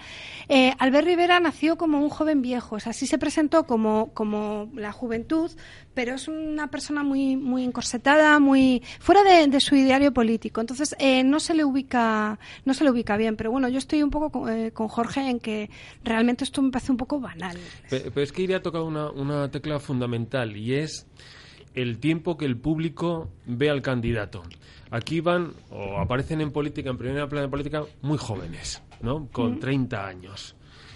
Eh, Albert Rivera nació como un joven viejo, o sea, sí se presentó como, como la juventud, pero es una persona muy, muy encorsetada, muy fuera de, su ideario político. Entonces, eh, no se le ubica, no se le ubica bien. Pero bueno, yo estoy un poco con, eh, Jorge en que realmente esto me parece un poco banal. Pero, es que iría a tocar una, una tecla fundamental y es el tiempo que el público ve al candidato. Aquí van o aparecen en política, en primera plana de política, muy jóvenes, ¿no? Con 30 años.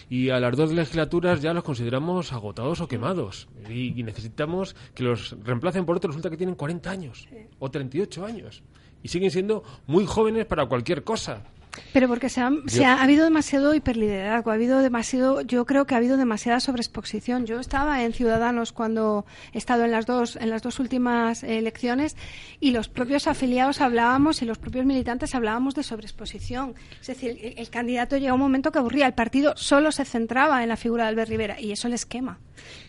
Y a las dos legislaturas ya los consideramos agotados o quemados. Y, necesitamos que los reemplacen por otros. Resulta que tienen 40 años o 38 años. Y siguen siendo muy jóvenes para cualquier cosa. Pero porque se ha, habido demasiado hiperliderazgo, ha habido demasiado, yo creo que ha habido demasiada sobreexposición. Yo estaba en Ciudadanos cuando he estado en las dos, en las dos últimas elecciones y los propios afiliados hablábamos y los propios militantes hablábamos de sobreexposición. Es decir, el, candidato llega a un momento que aburría, el partido solo se centraba en la figura de Albert Rivera y eso les quema.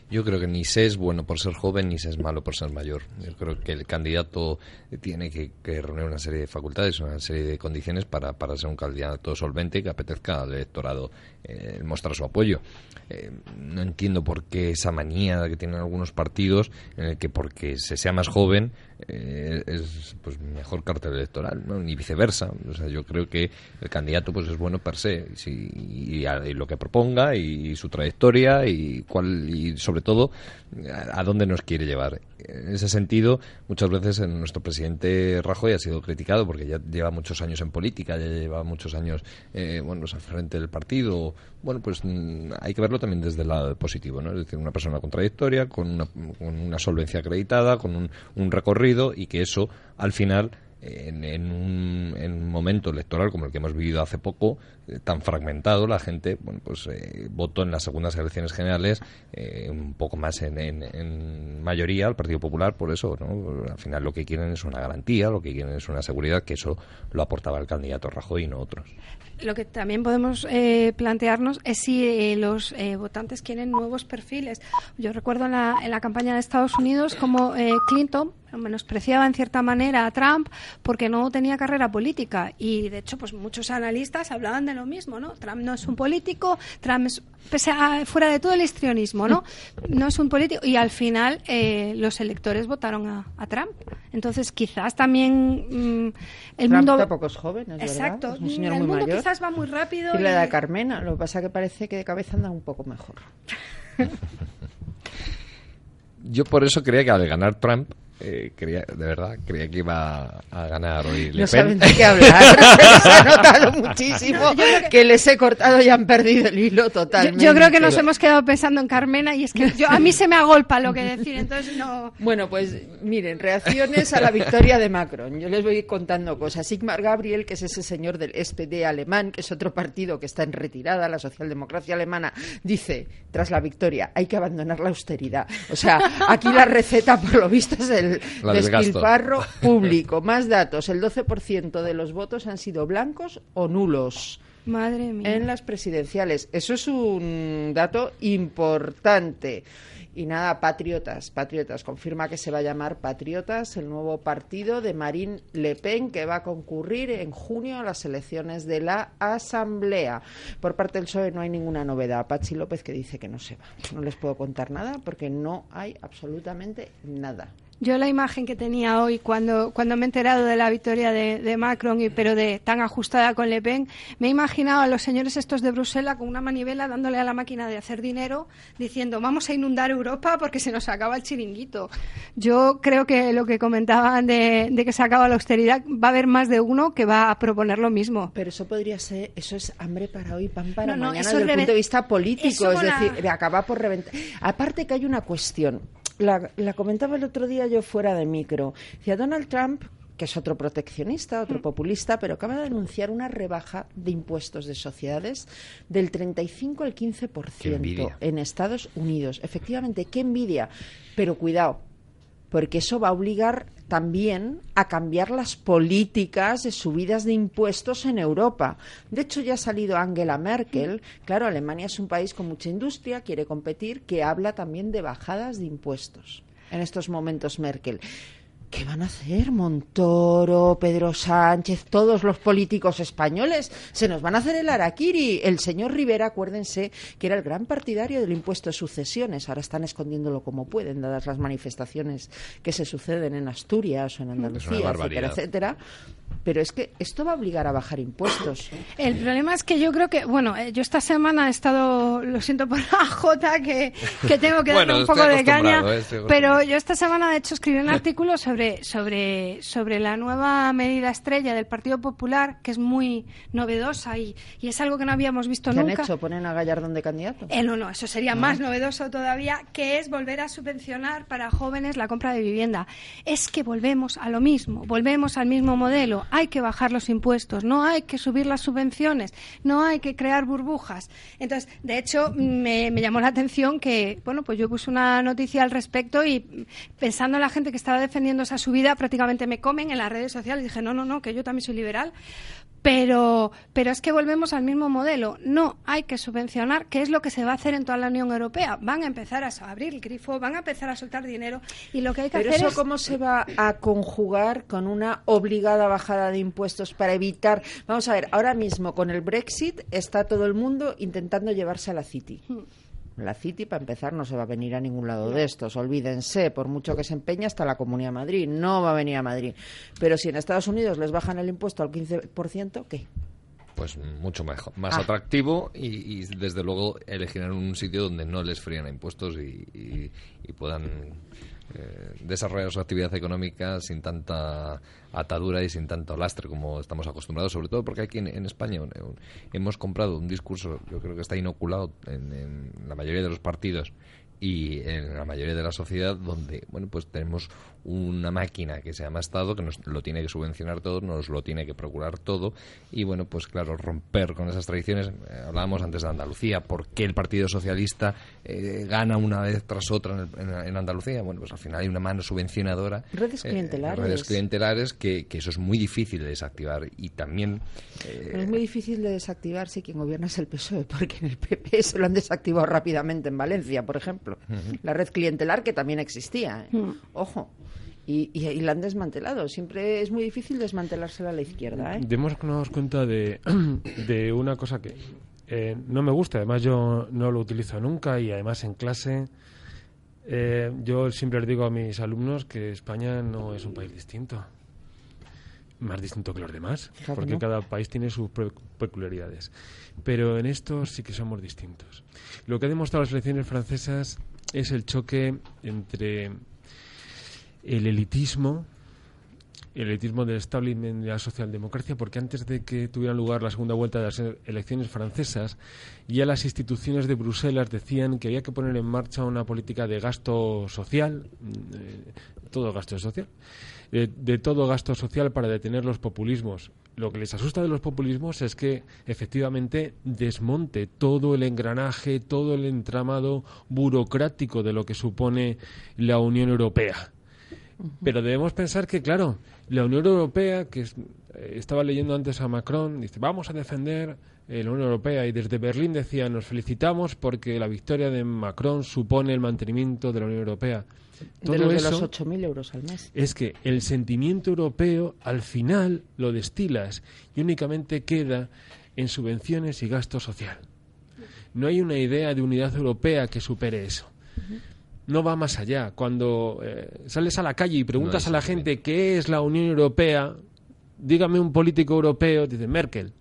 Yo creo que ni se es bueno por ser joven ni se es malo por ser mayor. Yo creo que el candidato tiene que, reunir una serie de facultades, una serie de condiciones para, para ser un candidato solvente que apetezca al electorado eh, mostrar su apoyo. Eh, no entiendo por qué esa manía que tienen algunos partidos en el que porque se sea más joven eh, es pues mejor cartel electoral, ni viceversa. O sea, yo creo que el candidato pues es bueno per se y, lo que proponga y, su trayectoria y cuál y sobre todo a, dónde nos quiere llevar. En ese sentido, muchas veces nuestro presidente Rajoy ha sido criticado porque ya lleva muchos años en política, ya lleva muchos años eh, bueno, al frente del partido. Bueno, pues mm, hay que verlo también desde el lado positivo, ¿no? Es decir, una persona con trayectoria, con una, con una solvencia acreditada, con un recorrido y que eso al final en, un, momento electoral como el que hemos vivido hace poco, eh, tan fragmentado, la gente bueno, pues eh, votó en las segundas elecciones generales eh, un poco más en, mayoría al Partido Popular, por eso ¿no? al final lo que quieren es una garantía, lo que quieren es una seguridad, que eso lo aportaba el candidato Rajoy y no otros. Lo que también podemos plantearnos es si los votantes quieren nuevos perfiles. Yo recuerdo en la, en la campaña de Estados Unidos como Clinton menospreciaba en cierta manera a Trump porque no tenía carrera política y de hecho pues muchos analistas hablaban de lo mismo, ¿no? Trump no es un político, Trump es pese a, fuera de todo el histrionismo, ¿no? No es un político y al final eh, los electores votaron a, Trump. Entonces quizás también mm, el Trump mundo tampoco es joven, es Exacto, verdad. Es un el mundo quizás va muy rápido. Y, la de Carmena, lo que pasa que parece que de cabeza anda un poco mejor. *laughs* *laughs* Yo por eso creía que al ganar Trump eh, creía, de verdad, creía que iba a ganar hoy Le no saben de qué hablar. *laughs* se ha notado muchísimo que, les he cortado y han perdido el hilo totalmente. Yo, creo que nos hemos quedado pensando en Carmena y es que yo, a mí se me agolpa lo que decir, *laughs* entonces no... Bueno, pues miren, reacciones a la victoria de Macron. Yo les voy contando cosas. Sigmar Gabriel, que es ese señor del SPD alemán, que es otro partido que está en retirada, la socialdemocracia alemana, dice, tras la victoria, hay que abandonar la austeridad. O sea, aquí la receta, por lo visto, es el el despilfarro *laughs* público. Más datos, el 12% de los votos han sido blancos o nulos. Madre mía. En las presidenciales. Eso es un dato importante. Y nada, Patriotas, Patriotas, confirma que se va a llamar Patriotas, el nuevo partido de Marine Le Pen que va a concurrir en junio a las elecciones de la Asamblea. Por parte del PSOE no hay ninguna novedad. Pachi López que dice que no se va. No les puedo contar nada porque no hay absolutamente nada. Yo la imagen que tenía hoy cuando, cuando me he enterado de la victoria de, Macron, y, pero de tan ajustada con Le Pen, me he imaginado a los señores estos de Bruselas con una manivela dándole a la máquina de hacer dinero, diciendo vamos a inundar Europa porque se nos acaba el chiringuito. Yo creo que lo que comentaban de, que se acaba la austeridad, va a haber más de uno que va a proponer lo mismo. Pero eso podría ser, eso es hambre para hoy, pan para mañana desde el punto de vista político, es decir, acaba por reventar. Aparte que hay una cuestión, la, comentaba el otro día yo fuera de micro. Decía Donald Trump que es otro proteccionista, otro mm. populista, pero acaba de anunciar una rebaja de impuestos de sociedades del 35 al 15% en Estados Unidos. Efectivamente, qué envidia. Pero cuidado, porque eso va a obligar también a cambiar las políticas de subidas de impuestos en Europa. De hecho, ya ha salido Angela Merkel. Claro, Alemania es un país con mucha industria, quiere competir, que habla también de bajadas de impuestos. En estos momentos, Merkel. ¿Qué van a hacer Montoro, Pedro Sánchez, todos los políticos españoles? Se nos van a hacer el araquiri. El señor Rivera, acuérdense, que era el gran partidario del impuesto de sucesiones. Ahora están escondiéndolo como pueden, dadas las manifestaciones que se suceden en Asturias o en Andalucía, etcétera, etcétera pero es que esto va a obligar a bajar impuestos. El problema es que yo creo que, bueno, eh, yo esta semana he estado, lo siento por la Jota, que, que tengo que darle un poco de caña, eh, pero yo esta semana de hecho escribí un artículo sobre, sobre, sobre la nueva medida estrella del Partido Popular, que es muy novedosa y, y es algo que no habíamos visto ¿Qué nunca. han hecho? ¿Ponen a Gallardón de candidato? Eh, no, no, eso sería más novedoso todavía, que es volver a subvencionar para jóvenes la compra de vivienda. Es que volvemos a lo mismo, volvemos al mismo modelo hay que bajar los impuestos, no hay que subir las subvenciones, no hay que crear burbujas. Entonces, de hecho, me, llamó la atención que, bueno, pues yo puse una noticia al respecto y pensando en la gente que estaba defendiendo esa subida prácticamente me comen en las redes sociales. Dije, no, no, no, que yo también soy liberal. Pero, pero es que volvemos al mismo modelo. No hay que subvencionar, que es lo que se va a hacer en toda la Unión Europea. Van a empezar a abrir el grifo, van a empezar a soltar dinero y lo que hay que pero hacer eso es... cómo se va a conjugar con una obligada bajada de impuestos para evitar. Vamos a ver, ahora mismo con el Brexit está todo el mundo intentando llevarse a la City. Hmm. La City, para empezar, no se va a venir a ningún lado de estos. Olvídense, por mucho que se empeñe, hasta la Comunidad de Madrid. No va a venir a Madrid. Pero si en Estados Unidos les bajan el impuesto al 15%, ¿qué? Pues mucho mejor, más Ah. atractivo y, y, desde luego elegirán un sitio donde no les frían a impuestos y, y- y puedan eh, desarrollar su actividad económica sin tanta atadura y sin tanto lastre como estamos acostumbrados, sobre todo porque aquí en, España hemos comprado un discurso, yo creo que está inoculado en, en la mayoría de los partidos y en la mayoría de la sociedad donde bueno pues tenemos una máquina que se llama Estado que nos lo tiene que subvencionar todo, nos lo tiene que procurar todo y bueno pues claro romper con esas tradiciones eh, hablábamos antes de Andalucía ¿por qué el Partido Socialista eh, gana una vez tras otra en, el- en- en Andalucía? bueno pues al final hay una mano subvencionadora Redes eh, clientelares. redes clientelares que, que eso es muy difícil de desactivar y también eh, Pero es muy difícil de desactivar si quien gobierna es el PSOE, porque en el PP se *laughs* lo han desactivado rápidamente en Valencia, por ejemplo. La red clientelar que también existía. ¿eh? Ojo. Y, y, y la han desmantelado. Siempre es muy difícil desmantelársela a la izquierda. ¿eh? Démonos cuenta de, *clears throat* de una cosa que eh, no me gusta, además yo no lo utilizo nunca y además en clase eh, yo siempre les digo a mis alumnos que España no es un país distinto, más distinto que los demás, porque ¿no? cada país tiene sus pe- peculiaridades. Pero en esto sí que somos distintos. Lo que ha demostrado las elecciones francesas es el choque entre el elitismo el elitismo del establishment de la socialdemocracia, porque antes de que tuviera lugar la segunda vuelta de las elecciones francesas, ya las instituciones de Bruselas decían que había que poner en marcha una política de gasto social, mm, eh, todo gasto social, eh, de todo gasto social para detener los populismos. Lo que les asusta de los populismos es que efectivamente desmonte todo el engranaje, todo el entramado burocrático de lo que supone la Unión Europea. Pero debemos pensar que, claro, la Unión Europea, que es- eh, estaba leyendo antes a Macron, dice, vamos a defender eh, la Unión Europea. Y desde Berlín decía, nos felicitamos porque la victoria de Macron supone el mantenimiento de la Unión Europea. De los de los 8.000 euros al mes. es que el sentimiento europeo al final lo destilas y únicamente queda en subvenciones y gasto social. No hay una idea de unidad europea que supere eso. No va más allá. Cuando eh, sales a la calle y preguntas No a la gente qué es la Unión Europea, dígame un político europeo, dice Merkel.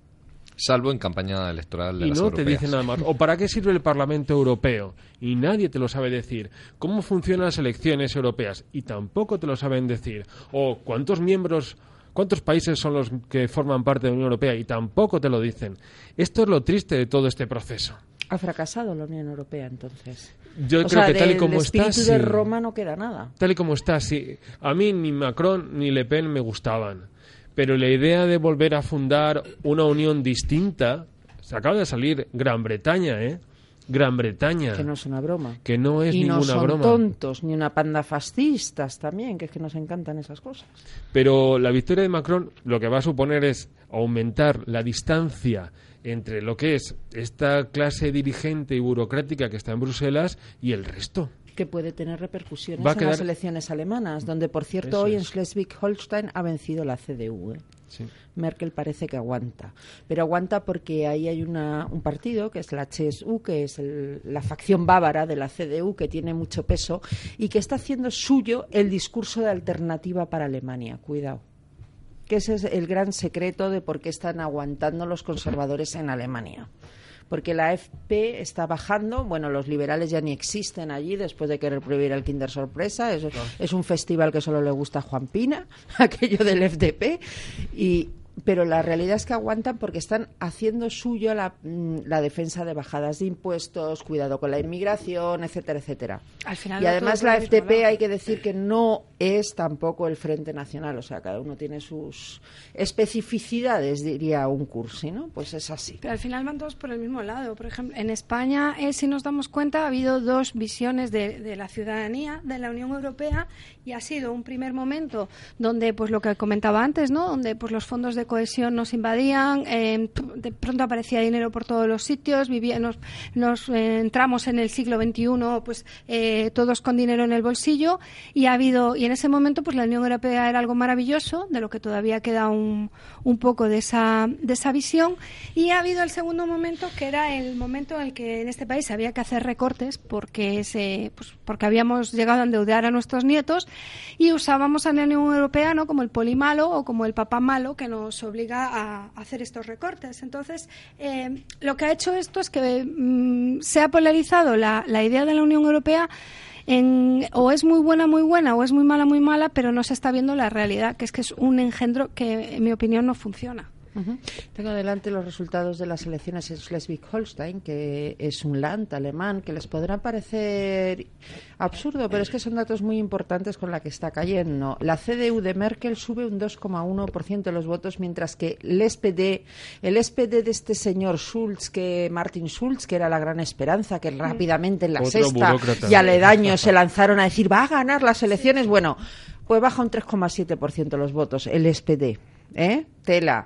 salvo en campaña electoral de Y las no te dicen nada más. ¿O para qué sirve el Parlamento Europeo? Y nadie te lo sabe decir. ¿Cómo funcionan las elecciones europeas? Y tampoco te lo saben decir. ¿O cuántos miembros, cuántos países son los que forman parte de la Unión Europea? Y tampoco te lo dicen. Esto es lo triste de todo este proceso. Ha fracasado la Unión Europea, entonces. Yo o creo sea, que tal y como espíritu está, de sí. Roma no queda nada. Tal y como está, sí. A mí ni Macron ni Le Pen me gustaban. Pero la idea de volver a fundar una unión distinta, se acaba de salir Gran Bretaña, ¿eh? Gran Bretaña. Que no es una broma. que no es y no ninguna son broma. tontos, ni una panda fascistas también, que es que nos encantan esas cosas. Pero la victoria de Macron lo que va a suponer es aumentar la distancia entre lo que es esta clase dirigente y burocrática que está en Bruselas y el resto. Que puede tener repercusiones Va en las elecciones alemanas, donde, por cierto, Eso hoy en es. Schleswig-Holstein ha vencido la CDU. ¿eh? Sí. Merkel parece que aguanta. Pero aguanta porque ahí hay una, un partido, que es la CSU, que es el- la facción bávara de la CDU, que tiene mucho peso y que está haciendo suyo el discurso de alternativa para Alemania. Cuidado. Que ese es el gran secreto de por qué están aguantando los conservadores en Alemania. Porque la AFP está bajando, bueno, los liberales ya ni existen allí después de querer prohibir el Kinder Sorpresa, es, es un festival que solo le gusta a Juan Pina, *laughs* aquello del FDP, y, pero la realidad es que aguantan porque están haciendo suyo la, mm, la defensa de bajadas de impuestos, cuidado con la inmigración, etcétera, etcétera. Al final y además la mismo lado. hay que decir que no es tampoco el Frente Nacional, o sea, cada uno tiene sus especificidades, diría un cursi, ¿no? Pues es así. Pero al final van todos por el mismo lado. Por ejemplo, en España, eh, si nos damos cuenta, ha habido dos visiones de, de la ciudadanía de la Unión Europea y ha sido un primer momento donde, pues lo que comentaba antes, ¿no? Donde pues los fondos de cohesión nos invadían, eh, de pronto aparecía dinero por todos los sitios, vivía, nos, nos, eh, entramos en el siglo XXI, pues eh, todos con dinero en el bolsillo y ha habido y en ese momento pues la Unión Europea era algo maravilloso, de lo que todavía queda un, un poco de esa de esa visión y ha habido el segundo momento que era el momento en el que en este país había que hacer recortes porque se pues porque habíamos llegado a endeudar a nuestros nietos y usábamos a la Unión Europea ¿no? como el poli malo o como el papá malo que nos obliga a hacer estos recortes. Entonces, eh, lo que ha hecho esto es que mm, se ha polarizado la, la idea de la Unión Europea en, o es muy buena, muy buena, o es muy mala, muy mala, pero no se está viendo la realidad, que es que es un engendro que, en mi opinión, no funciona. Tengo delante los resultados de las elecciones en Schleswig-Holstein, que es un land alemán, que les podrá parecer absurdo, pero es que son datos muy importantes con la que está cayendo. La CDU de Merkel sube un 2,1% de los votos, mientras que el SPD, el SPD de este señor Schulz, que Martin Schulz, que era la gran esperanza, que rápidamente en la Otro sexta y aledaños *laughs* se lanzaron a decir va a ganar las elecciones, bueno, pues baja un 3,7% los votos, el SPD. ¿eh? Tela.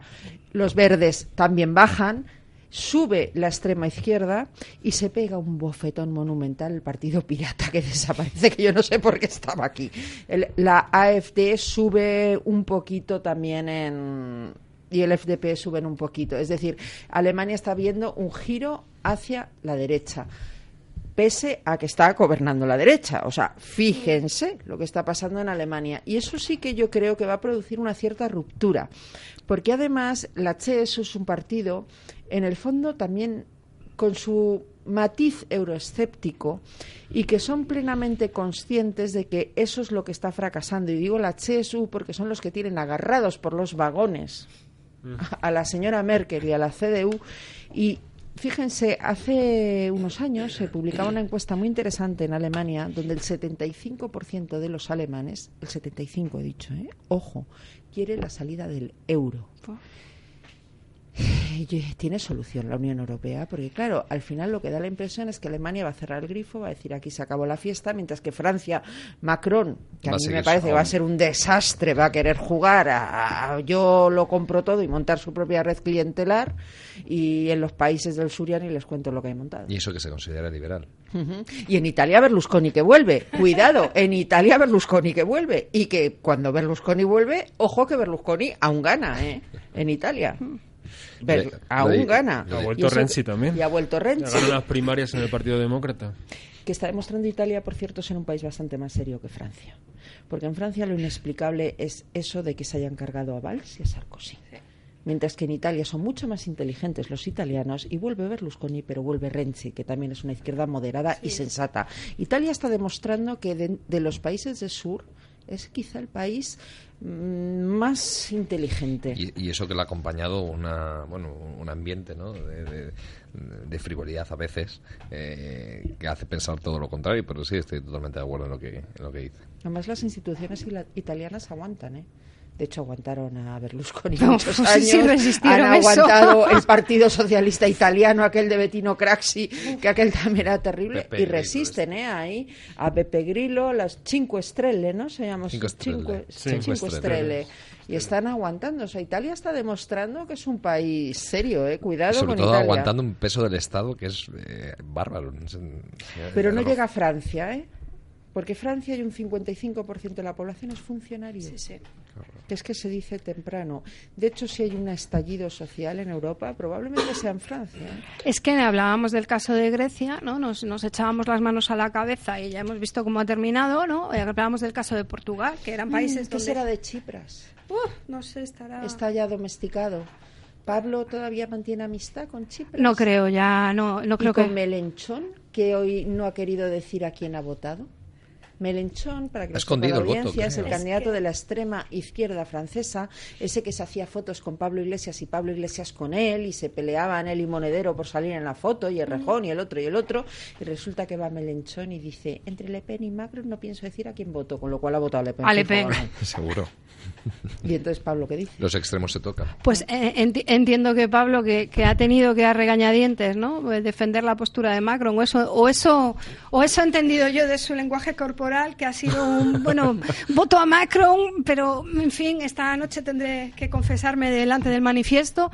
Los verdes también bajan. Sube la extrema izquierda y se pega un bofetón monumental el Partido Pirata que *laughs* desaparece, que yo no sé por qué estaba aquí. La AFD sube un poquito también en. y el FDP suben un poquito. Es decir, Alemania está viendo un giro hacia la derecha pese a que está gobernando la derecha. O sea, fíjense lo que está pasando en Alemania. Y eso sí que yo creo que va a producir una cierta ruptura. Porque además la CSU es un partido, en el fondo también con su matiz euroescéptico y que son plenamente conscientes de que eso es lo que está fracasando. Y digo la CSU porque son los que tienen agarrados por los vagones a la señora Merkel y a la CDU y Fíjense, hace unos años se publicaba una encuesta muy interesante en Alemania donde el 75% de los alemanes, el 75 he dicho, ¿eh? ojo, quiere la salida del euro. Tiene solución la Unión Europea, porque claro, al final lo que da la impresión es que Alemania va a cerrar el grifo, va a decir aquí se acabó la fiesta, mientras que Francia, Macron, que a mí me parece que va a ser un desastre, va a querer jugar a, a- yo lo compro todo y montar su propia red clientelar, y en los países del sur ya ni les cuento lo que hay montado. Y eso que se considera liberal. Y en Italia Berlusconi que vuelve. Cuidado, en Italia Berlusconi que vuelve. Y que cuando Berlusconi vuelve, ojo que Berlusconi aún gana, ¿eh? En Italia. Ber- Le- aún le- gana. Ha vuelto eso- Renzi también. Y ha vuelto Renzi. ganó las primarias en el Partido Demócrata. Que está demostrando Italia, por cierto, ser un país bastante más serio que Francia. Porque en Francia lo inexplicable es eso de que se hayan cargado a Valls y a Sarkozy. Mientras que en Italia son mucho más inteligentes los italianos y vuelve Berlusconi, pero vuelve Renzi, que también es una izquierda moderada y sensata. Italia está demostrando que de, de los países del sur es quizá el país mm, más inteligente. Y, y eso que le ha acompañado una, bueno, un ambiente ¿no? de, de- de frivolidad a veces eh, que hace pensar todo lo contrario, pero sí estoy totalmente de acuerdo en lo que, en lo que dice. Además, las instituciones italianas aguantan, ¿eh? De hecho, aguantaron a Berlusconi No, *laughs* muchos sí, años. sí, resistieron Han eso. aguantado *laughs* el Partido Socialista Italiano, aquel de Bettino Craxi, que aquel también era terrible. Pepe y Grillo, resisten, ¿eh? Ahí a Pepe Grillo, las Cinque Stelle, ¿no? Se llama Cinque Stelle. Cinque, Cinque Cinque Stelle. Stelle. Y están aguantando. O sea, Italia está demostrando que es un país serio, ¿eh? Cuidado Sobre con todo Italia. aguantando un peso del Estado que es eh, bárbaro. Es- Pero no llega a Francia, ¿eh? Porque Francia hay un 55% de la población es funcionario. Que es que se dice temprano. De hecho, si hay un estallido social en Europa, probablemente sea en Francia. ¿eh? Es que hablábamos del caso de Grecia, ¿no? Nos, nos echábamos las manos a la cabeza y ya hemos visto cómo ha terminado, ¿no? Eh, Hablábamos del caso de Portugal, que eran países ¿Qué donde... será de Chipras? Uf, no sé, estará... Está ya domesticado. ¿Pablo todavía mantiene amistad con Chipras? No creo, ya no, no ¿Y creo con que... Melenchón, que hoy no ha querido decir a quién ha votado? Melenchón, para que Ha lo escondido sepa la el voto, audiencia, es el candidato de la extrema izquierda francesa, ese que se hacía fotos con Pablo Iglesias y Pablo Iglesias con él, y se peleaban él y Monedero por salir en la foto, y el Rejón, y el otro y el otro, y resulta que va Melenchón y dice, entre Le Pen y Macron no pienso decir a quién voto, con lo cual ha votado a Le Pen. A Le Pen. *laughs* Seguro. Y entonces Pablo, ¿qué dice? Los extremos se tocan. Pues eh, enti- entiendo que Pablo, que, que ha tenido que a regañadientes, ¿no? Pues defender la postura de Macron, o eso, o eso, o eso he entendido yo de su lenguaje corporal, que ha sido un, *laughs* bueno, voto a Macron, pero, en fin, esta noche tendré que confesarme delante del manifiesto.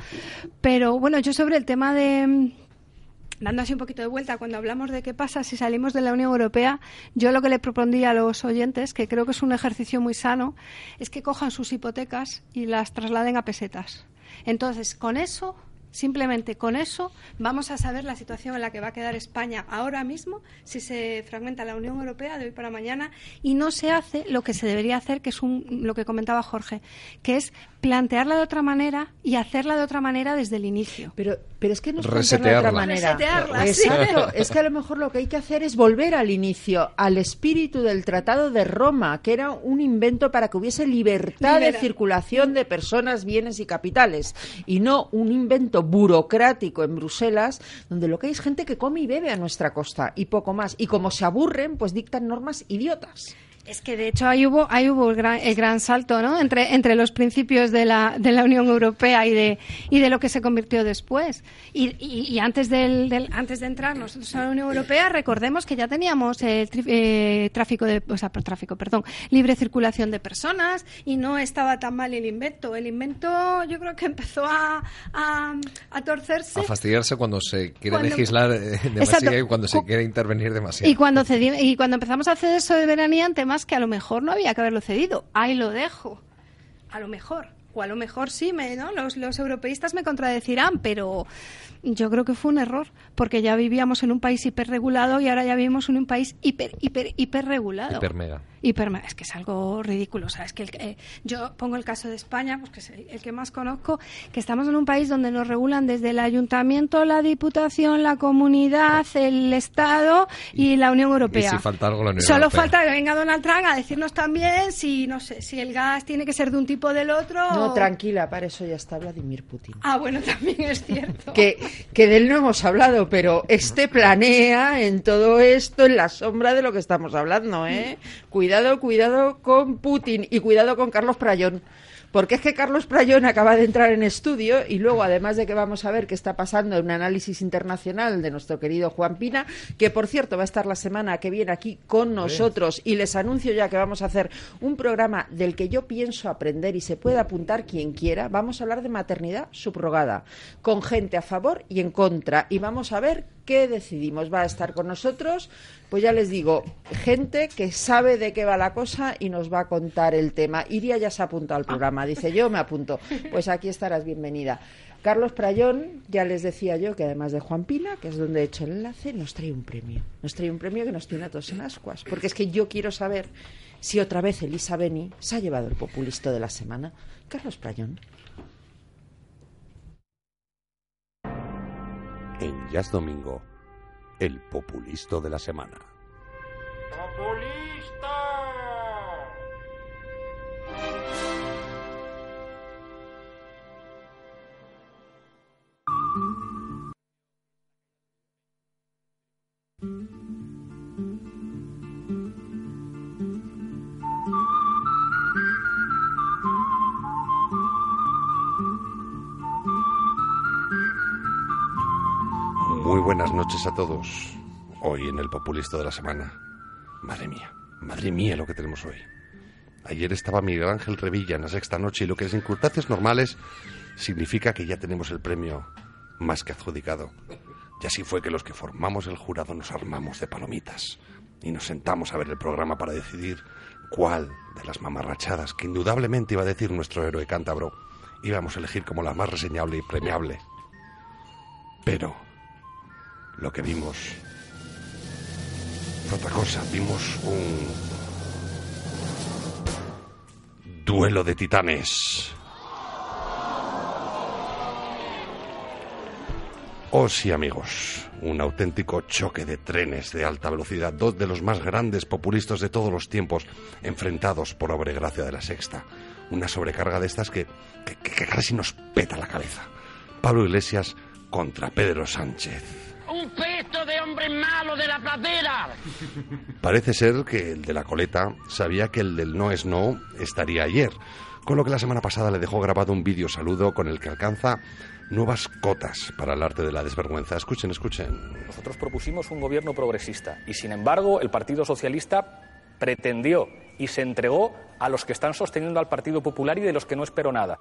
Pero, bueno, yo sobre el tema de dando así un poquito de vuelta, cuando hablamos de qué pasa si salimos de la Unión Europea, yo lo que le propondría a los oyentes, que creo que es un ejercicio muy sano, es que cojan sus hipotecas y las trasladen a pesetas. Entonces, con eso, simplemente con eso, vamos a saber la situación en la que va a quedar España ahora mismo si se fragmenta la Unión Europea de hoy para mañana y no se hace lo que se debería hacer, que es un, lo que comentaba Jorge, que es plantearla de otra manera y hacerla de otra manera desde el inicio. Pero, pero es que no es plantearla de otra manera. Resetearla, sí. Exacto. Es que a lo mejor lo que hay que hacer es volver al inicio, al espíritu del Tratado de Roma, que era un invento para que hubiese libertad de circulación de personas, bienes y capitales, y no un invento burocrático en Bruselas, donde lo que hay es gente que come y bebe a nuestra costa y poco más. Y como se aburren, pues dictan normas idiotas. Es que de hecho ahí hubo, ahí hubo el, gran, el gran salto, ¿no? Entre, entre los principios de la, de la Unión Europea y de, y de lo que se convirtió después. Y, y- y antes, del, del- antes de entrar nosotros a la Unión Europea, recordemos que ya teníamos el eh, tráfico de, o sea, tráfico, perdón, libre circulación de personas y no estaba tan mal el invento. El invento yo creo que empezó a, a, a torcerse. A fastidiarse cuando se quiere Cuando- legislar eh, *laughs* demasiado Exacto. y cuando se quiere intervenir demasiado. Y cuando, cedi- y cuando empezamos a hacer eso de veranía, temas que a lo mejor no había que haberlo cedido. Ahí lo dejo. A lo mejor. O a lo mejor sí, me, ¿no? los, los europeístas me contradecirán, pero yo creo que fue un error, porque ya vivíamos en un país hiperregulado y ahora ya vivimos en un país hiper, hiper, hiperregulado. Hipermega. Hiperme- es que es algo ridículo. O sea, es que el- eh, yo pongo el caso de España, pues que es el, el que más conozco, que estamos en un país donde nos regulan desde el ayuntamiento, la diputación, la comunidad, el Estado y, la Unión Europea. si falta algo, la Unión Solo Europea. falta que venga Donald Trump a decirnos también si, no sé, si el gas tiene que ser de un tipo o del otro. No, o- tranquila, para eso ya está Vladimir Putin. Ah, bueno, *laughs* también es cierto. que, que de él no hemos hablado, pero este planea en todo esto, en la sombra de lo que estamos hablando, ¿eh? Cuidado, cuidado con Putin y cuidado con Carlos Prayón. Porque es que Carlos Prayón acaba de entrar en estudio y luego, además de que vamos a ver qué está pasando en un análisis internacional de nuestro querido Juan Pina, que por cierto va a estar la semana que viene aquí con nosotros y les anuncio ya que vamos a hacer un programa del que yo pienso aprender y se puede apuntar quien quiera. Vamos a hablar de maternidad subrogada, con gente a favor y en contra. Y vamos a ver qué decidimos. Va a estar con nosotros, pues ya les digo, gente que sabe de qué va la cosa y nos va a contar el tema. Iria ya se ha apuntado al programa, dice yo me apunto. Pues aquí estarás bienvenida. Carlos Prayón, ya les decía yo que además de Juan Pina, que es donde he hecho el enlace, nos trae un premio. Nos trae un premio que nos tiene a todos en ascuas. Porque es que yo quiero saber si otra vez Elisa Beni se ha llevado el populista de la semana. Carlos Prayón. En Jazz Domingo, el populisto de la semana. Muy buenas noches a todos. Hoy en el populista de la semana. Madre mía, madre mía lo que tenemos hoy. Ayer estaba Miguel Ángel Revilla en la sexta noche y lo que en circunstancias normales significa que ya tenemos el premio más que adjudicado. Y así fue que los que formamos el jurado nos armamos de palomitas y nos sentamos a ver el programa para decidir cuál de las mamarrachadas que indudablemente iba a decir nuestro héroe cántabro íbamos a elegir como la más reseñable y premiable. Pero lo que vimos otra cosa. Vimos un duelo de titanes. Oh sí, amigos. un auténtico choque de trenes de alta velocidad, dos de los más grandes populistas de todos los tiempos, enfrentados por obra y de la sexta. Una sobrecarga de estas que, que casi nos peta la cabeza. Pablo Iglesias contra Pedro Sánchez. Un festo de hombres malos de la pradera. Parece ser que el de la coleta sabía que el del no es no estaría ayer, con lo que la semana pasada le dejó grabado un vídeo saludo con el que alcanza nuevas cotas para el arte de la desvergüenza. Escuchen, escuchen. Nosotros propusimos un gobierno progresista y, sin embargo, el Partido Socialista pretendió y se entregó a los que están sosteniendo al Partido Popular y de los que no espero nada.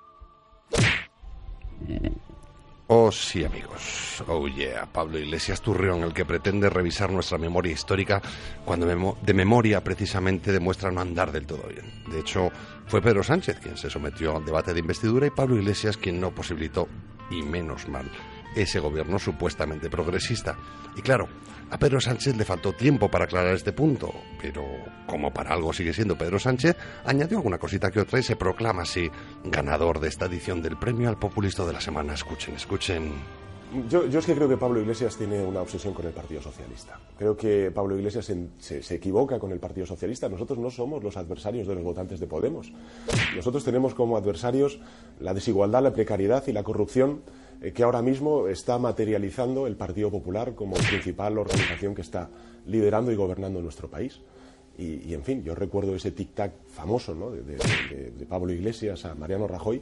Oh sí, amigos. Oh yeah, Pablo Iglesias Turrión, el que pretende revisar nuestra memoria histórica cuando de memoria precisamente demuestra no andar del todo bien. De hecho, fue Pedro Sánchez quien se sometió al debate de investidura y Pablo Iglesias quien no posibilitó, y menos mal, ese gobierno supuestamente progresista. Y claro, a Pedro Sánchez le faltó tiempo para aclarar este punto, pero como para algo sigue siendo Pedro Sánchez, añadió alguna cosita que otra y se proclama así ganador de esta edición del premio al populista de la semana. Escuchen, escuchen. Yo, es que creo que Pablo Iglesias tiene una obsesión con el Partido Socialista. Creo que Pablo Iglesias se, equivoca con el Partido Socialista. Nosotros no somos los adversarios de los votantes de Podemos. Nosotros tenemos como adversarios la desigualdad, la precariedad y la corrupción que ahora mismo está materializando el Partido Popular como principal organización que está liderando y gobernando nuestro país. Y, en fin, yo recuerdo ese tic-tac famoso ¿no? de Pablo Iglesias a Mariano Rajoy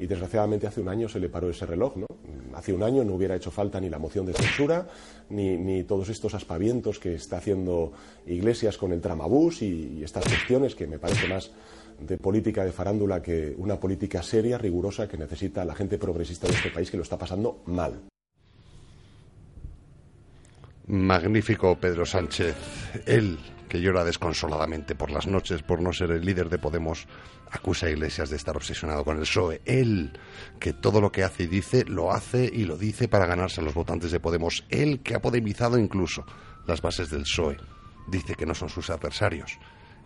y desgraciadamente hace un año se le paró ese reloj. ¿no? Hace un año no hubiera hecho falta ni la moción de censura, ni, ni todos estos aspavientos que está haciendo Iglesias con el tramabús y, y, estas cuestiones que me parece más de política de farándula que una política seria, rigurosa, que necesita la gente progresista de este país que lo está pasando mal. Magnífico Pedro Sánchez. Él, que llora desconsoladamente por las noches por no ser el líder de Podemos, acusa a Iglesias de estar obsesionado con el PSOE. Él, que todo lo que hace y dice, lo hace y lo dice para ganarse a los votantes de Podemos. Él, que ha podemizado incluso las bases del PSOE. Dice que no son sus adversarios.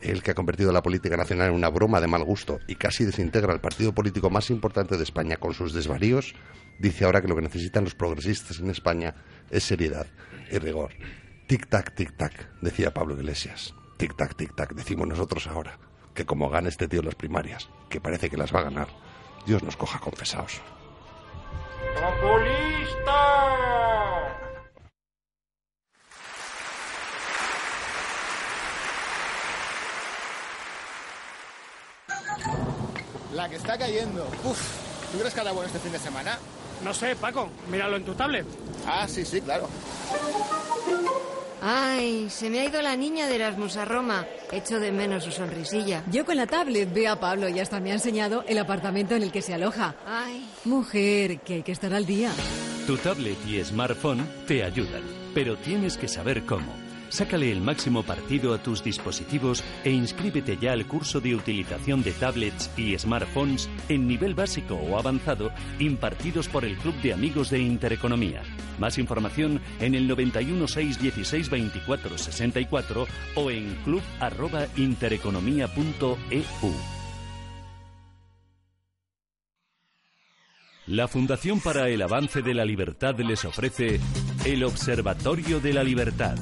Él, que ha convertido la política nacional en una broma de mal gusto y casi desintegra el partido político más importante de España con sus desvaríos, dice ahora que lo que necesitan los progresistas en España es seriedad y rigor. Tic-tac, tic-tac, decía Pablo Iglesias. Tic-tac, tic-tac, decimos nosotros ahora. Que como gane este tío las primarias, que parece que las va a ganar, Dios nos coja confesados. La que está cayendo. Uf, ¿tú crees que hará bueno este fin de semana? No sé, Paco, míralo en tu tablet. Ah, sí, sí, claro. Ay, se me ha ido la niña de Erasmus a Roma. Echo de menos su sonrisilla. Yo con la tablet veo a Pablo y hasta me ha enseñado el apartamento en el que se aloja. Ay. Mujer, que hay que estar al día. Tu tablet y smartphone te ayudan, pero tienes que saber cómo. Sácale el máximo partido a tus dispositivos e inscríbete ya al curso de utilización de tablets y smartphones en nivel básico o avanzado impartidos por el Club de Amigos de Intereconomía. Más información en el 91 616 24 64 o en club@intereconomía.eu. La Fundación para el Avance de la Libertad les ofrece el Observatorio de la Libertad.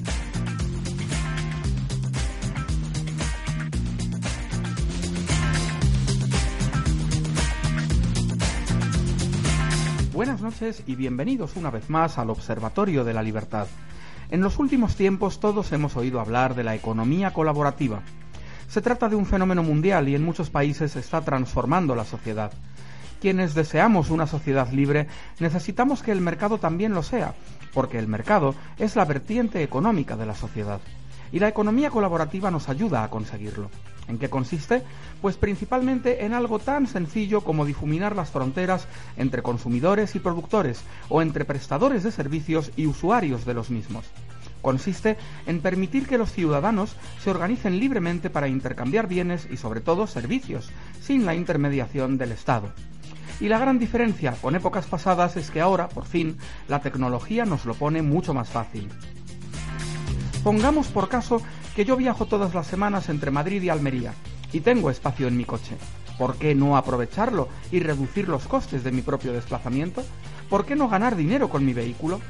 Buenas noches y bienvenidos una vez más al Observatorio de la Libertad. En los últimos tiempos todos hemos oído hablar de la economía colaborativa. Se trata de un fenómeno mundial y en muchos países está transformando la sociedad. Quienes deseamos una sociedad libre necesitamos que el mercado también lo sea, porque el mercado es la vertiente económica de la sociedad. Y la economía colaborativa nos ayuda a conseguirlo. ¿En qué consiste? Pues principalmente en algo tan sencillo como difuminar las fronteras entre consumidores y productores o entre prestadores de servicios y usuarios de los mismos. Consiste en permitir que los ciudadanos se organicen libremente para intercambiar bienes y sobre todo servicios, sin la intermediación del Estado. Y la gran diferencia con épocas pasadas es que ahora, por fin, la tecnología nos lo pone mucho más fácil. Pongamos por caso que yo viajo todas las semanas entre Madrid y Almería y tengo espacio en mi coche. ¿Por qué no aprovecharlo y reducir los costes de mi propio desplazamiento? ¿Por qué no ganar dinero con mi vehículo?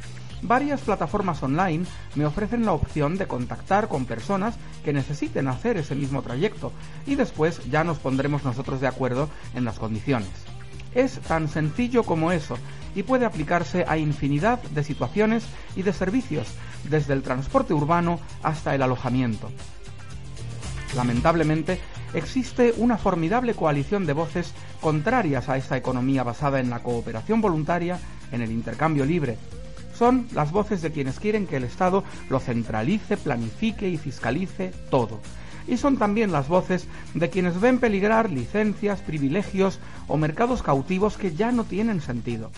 varias plataformas online me ofrecen la opción de contactar con personas que necesiten hacer ese mismo trayecto y después ya nos pondremos nosotros de acuerdo en las condiciones. Es tan sencillo como eso y puede aplicarse a infinidad de situaciones y de servicios, desde el transporte urbano hasta el alojamiento. Lamentablemente, existe una formidable coalición de voces contrarias a esta economía basada en la cooperación voluntaria, en el intercambio libre. Son las voces de quienes quieren que el Estado lo centralice, planifique y fiscalice todo. Y son también las voces de quienes ven peligrar licencias, privilegios o mercados cautivos que ya no tienen sentido.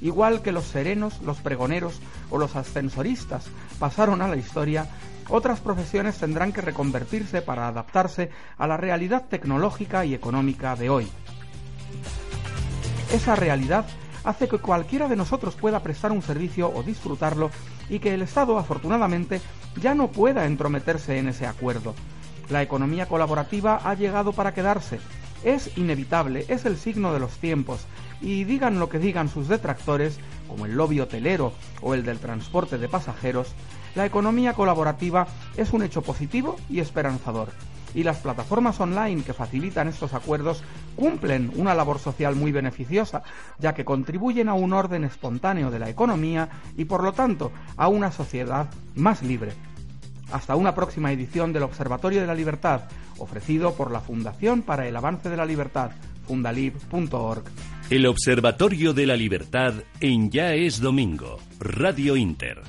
Igual que los serenos, los pregoneros o los ascensoristas pasaron a la historia, otras profesiones tendrán que reconvertirse para adaptarse a la realidad tecnológica y económica de hoy. Esa realidad hace que cualquiera de nosotros pueda prestar un servicio o disfrutarlo y que el Estado, afortunadamente, ya no pueda entrometerse en ese acuerdo. La economía colaborativa ha llegado para quedarse. Es inevitable, es el signo de los tiempos, y digan lo que digan sus detractores, como el lobby hotelero o el del transporte de pasajeros, la economía colaborativa es un hecho positivo y esperanzador. Y las plataformas online que facilitan estos acuerdos cumplen una labor social muy beneficiosa, ya que contribuyen a un orden espontáneo de la economía y por lo tanto a una sociedad más libre. Hasta una próxima edición del Observatorio de la Libertad, ofrecido por la Fundación para el Avance de la Libertad, fundalib.org. El Observatorio de la Libertad en Ya es Domingo, Radio Inter.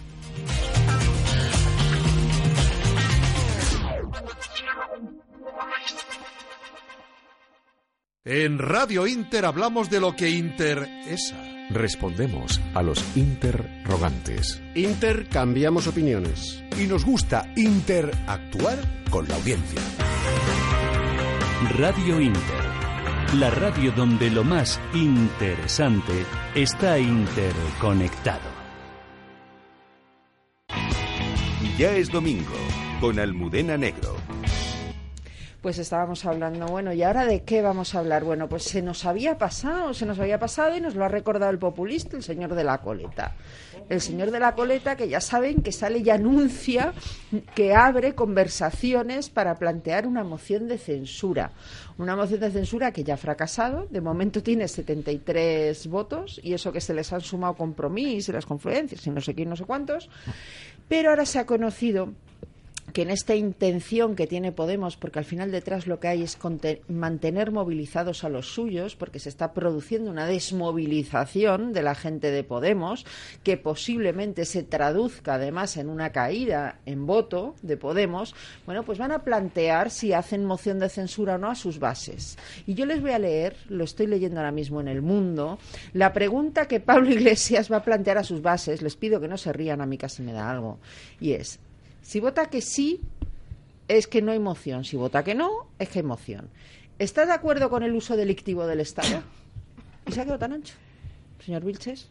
En Radio Inter hablamos de lo que interesa. Respondemos a los interrogantes. Intercambiamos opiniones. Y nos gusta interactuar con la audiencia. Radio Inter, la radio donde lo más interesante está interconectado. Ya es domingo, con Almudena Negro. Pues estábamos hablando, bueno, ¿y ahora de qué vamos a hablar? Bueno, pues se nos había pasado, se nos había pasado y nos lo ha recordado el populista, el señor de la coleta. El señor de la coleta, que ya saben que sale y anuncia que abre conversaciones para plantear una moción de censura. Una moción de censura que ya ha fracasado, de momento tiene 73 votos y eso que se les han sumado compromisos y las confluencias y no sé quién, no sé cuántos. Pero ahora se ha conocido que en esta intención que tiene Podemos, porque al final detrás lo que hay es mantener movilizados a los suyos, porque se está produciendo una desmovilización de la gente de Podemos, que posiblemente se traduzca además en una caída en voto de Podemos, bueno, pues van a plantear si hacen moción de censura o no a sus bases. Y yo les voy a leer, lo estoy leyendo ahora mismo en El Mundo, la pregunta que Pablo *laughs* Iglesias va a plantear a sus bases, les pido que no se rían, a mí casi me da algo, y es, si vota que sí, es que no hay moción. Si vota que no, es que hay moción. ¿Está de acuerdo con el uso delictivo del Estado? *coughs* ¿Y se ha quedado tan ancho, señor Vilches?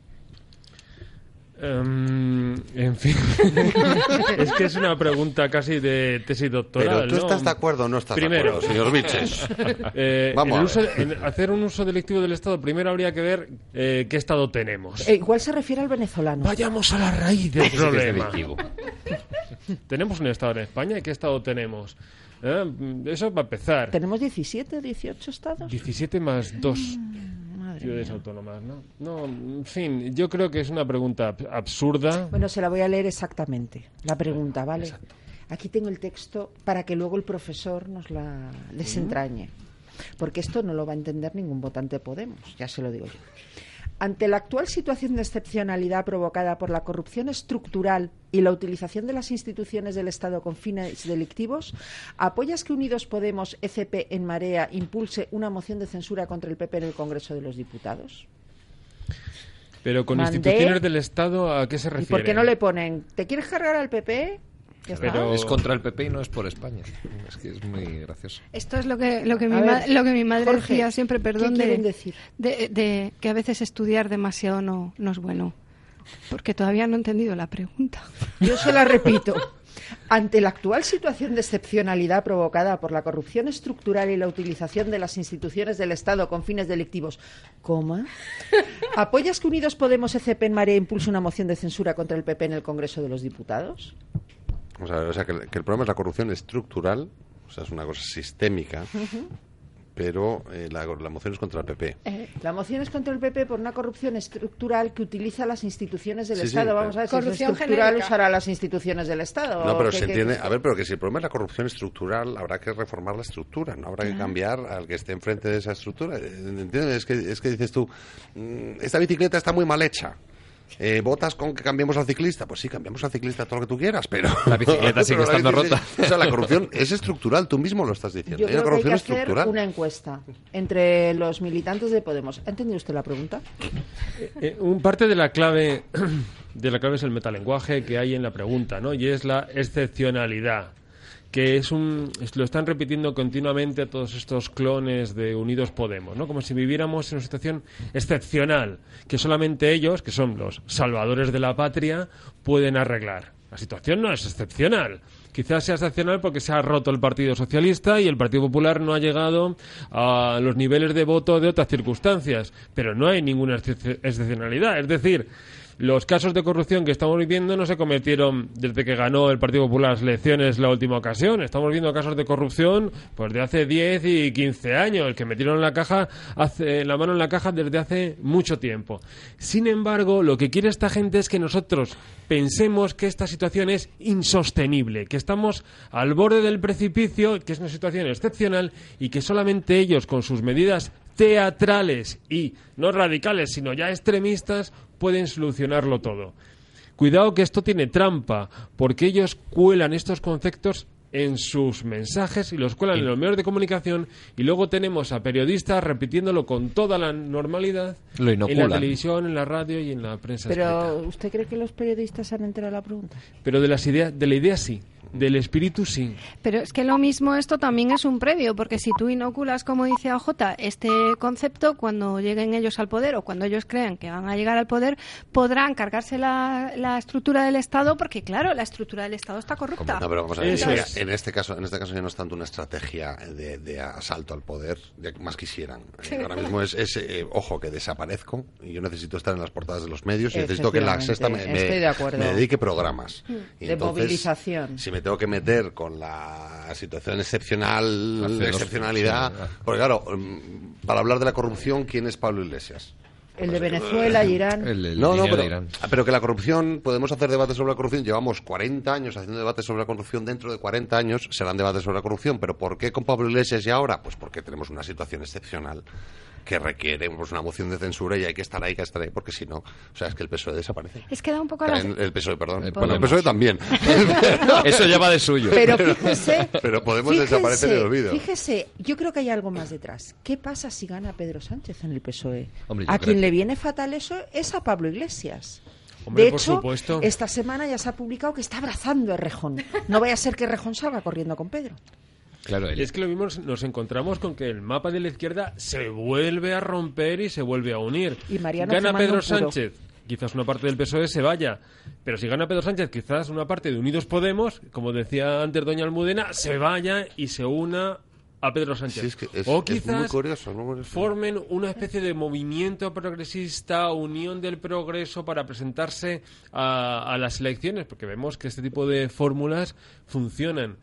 Em, en fin, *laughs* es que es una pregunta casi de tesis doctoral. Pero tú estás de acuerdo o no estás primero, de acuerdo, señor Vilches. Eh, Vamos hacer un uso delictivo del Estado, primero habría que ver eh, qué Estado tenemos. Eh, ¿Cuál se refiere al venezolano? Vayamos a la raíz del problema. *laughs* tenemos un Estado en España y qué Estado tenemos. Eso para empezar. ¿Tenemos 17, 18 estados? 17 más 2 ciudades autónomas, ¿no? No, en fin, yo creo que es una pregunta absurda. Bueno, se la voy a leer exactamente, la pregunta, ¿vale? Aquí tengo el texto para que luego el profesor nos la desentrañe. Porque esto no lo va a entender ningún votante de Podemos, ya se lo digo yo. Ante la actual situación de excepcionalidad provocada por la corrupción estructural y la utilización de las instituciones del Estado con fines delictivos, ¿apoyas que Unidos Podemos, ECP en Marea, impulse una moción de censura contra el PP en el Congreso de los Diputados? Pero con instituciones del Estado, ¿a qué se refiere? ¿Y por qué no le ponen, ¿te quieres cargar al PP? Pero es contra el PP y no es por España. Es que es muy gracioso. Esto es lo que, lo que, mi, lo que mi madre decía siempre, perdón, de, decir? De, que a veces estudiar demasiado no, no es bueno. Porque todavía no he entendido la pregunta. Yo se la repito. Ante la actual situación de excepcionalidad provocada por la corrupción estructural y la utilización de las instituciones del Estado con fines delictivos, coma, ¿apoyas que Unidos Podemos, ECP en Marea impulse una moción de censura contra el PP en el Congreso de los Diputados? O sea, o sea, que, el- que el problema es la corrupción estructural, o sea, es una cosa sistémica, pero eh, la, la moción es contra el PP. Eh, la moción es contra el PP por una corrupción estructural que utiliza las instituciones del Sí, Estado. Vamos a ver si es Corrupción estructural genérica. usará las instituciones del Estado. No, ¿o pero qué- se entiende. qué- A ver, pero que si el problema es la corrupción estructural, habrá que reformar la estructura, no habrá que cambiar al que esté enfrente de esa estructura. Eh, ¿Entiendes? Es que, es que dices tú, mm, esta bicicleta está muy mal hecha. Eh, ¿Votas con que cambiemos al ciclista? Pues sí, cambiamos al ciclista todo lo que tú quieras, pero... La bicicleta *laughs* sigue estando rota. *laughs* O sea, la corrupción es estructural, tú mismo lo estás diciendo. Yo Hay una creo que hay que corrupción hacer estructural. una encuesta entre los militantes de Podemos. ¿Ha entendido usted la pregunta? Eh, un parte de la clave *clears throat* de la clave es el metalenguaje que hay en la pregunta, ¿no? Y es la excepcionalidad, que es un lo están repitiendo continuamente todos estos clones de Unidos Podemos, ¿no? Como si viviéramos en una situación excepcional que solamente ellos, que son los salvadores de la patria, pueden arreglar. La situación no es excepcional. Quizás sea excepcional porque se ha roto el Partido Socialista y el Partido Popular no ha llegado a los niveles de voto de otras circunstancias. Pero no hay ninguna excep- excepcionalidad. Es decir, los casos de corrupción que estamos viviendo no se cometieron desde que ganó el Partido Popular las elecciones la última ocasión. Estamos viendo casos de corrupción pues de hace 10 y 15 años, que metieron la caja hace, la mano en la caja desde hace mucho tiempo. Sin embargo, lo que quiere esta gente es que nosotros pensemos que esta situación es insostenible, que estamos al borde del precipicio, que es una situación excepcional y que solamente ellos con sus medidas teatrales y no radicales, sino ya extremistas, pueden solucionarlo todo. Cuidado que esto tiene trampa, porque ellos cuelan estos conceptos en sus mensajes y los cuelan en los medios de comunicación y luego tenemos a periodistas repitiéndolo con toda la normalidad Lo en la televisión, en la radio y en la prensa escrita. Pero, ¿usted cree que los periodistas han enterado la pregunta? Pero de las ideas, de la idea sí, del espíritu sí. Pero es que lo mismo esto también es un previo, porque si tú inoculas, como dice AJ, este concepto, cuando lleguen ellos al poder o cuando ellos crean que van a llegar al poder, podrán cargarse la, la estructura del Estado, porque claro, la estructura del Estado está corrupta. No, pero vamos a ver, es. en este caso, en este caso ya no es tanto una estrategia de, de asalto al poder, ya que más quisieran. Eh, ahora mismo es, es, eh, ojo, que desaparezco y yo necesito estar en las portadas de los medios y necesito que en la sexta me, de dedique programas. Y De movilización. Si me tengo que meter con la situación excepcional, Hace excepcionalidad, sí, porque claro, mm, para hablar de la corrupción, ¿quién es Pablo Iglesias? El de Venezuela, Irán. El, el No, no, de pero, Irán. pero que la corrupción, podemos hacer debates sobre la corrupción, llevamos 40 años haciendo debates sobre la corrupción, dentro de 40 años serán debates sobre la corrupción, pero ¿por qué con Pablo Iglesias y ahora? Pues porque tenemos una situación excepcional que requiere pues, una moción de censura y hay que estar ahí, que estar ahí, porque si no, o sea, es que el PSOE desaparece. Es que da un poco a la... Caen- El PSOE, perdón. Eh, bueno, el. PSOE también. *laughs* Eso ya va de suyo. Pero fíjese, Pero podemos fíjese, desaparecer en el olvido. Fíjese, yo creo que hay algo más detrás. ¿Qué pasa si gana Pedro Sánchez en el PSOE? Hombre, a quien que- le viene fatal eso es a Pablo Iglesias. Hombre, de hecho, supuesto. esta semana ya se ha publicado que está abrazando a Rejón. No vaya a ser que Rejón salga corriendo con Pedro. Claro, el- es que lo mismo nos- encontramos con que el mapa de la izquierda se vuelve a romper y se vuelve a unir. Y Mariano Gana Pedro. Sánchez, quizás una parte del PSOE se vaya. Pero si gana Pedro Sánchez, quizás una parte de Unidos Podemos, como decía antes doña Almudena, se vaya y se una a Pedro Sánchez. Sí, es que es- o es quizás muy curioso, formen una especie de movimiento progresista, unión del progreso para presentarse a, a las elecciones, porque vemos que este tipo de fórmulas funcionan.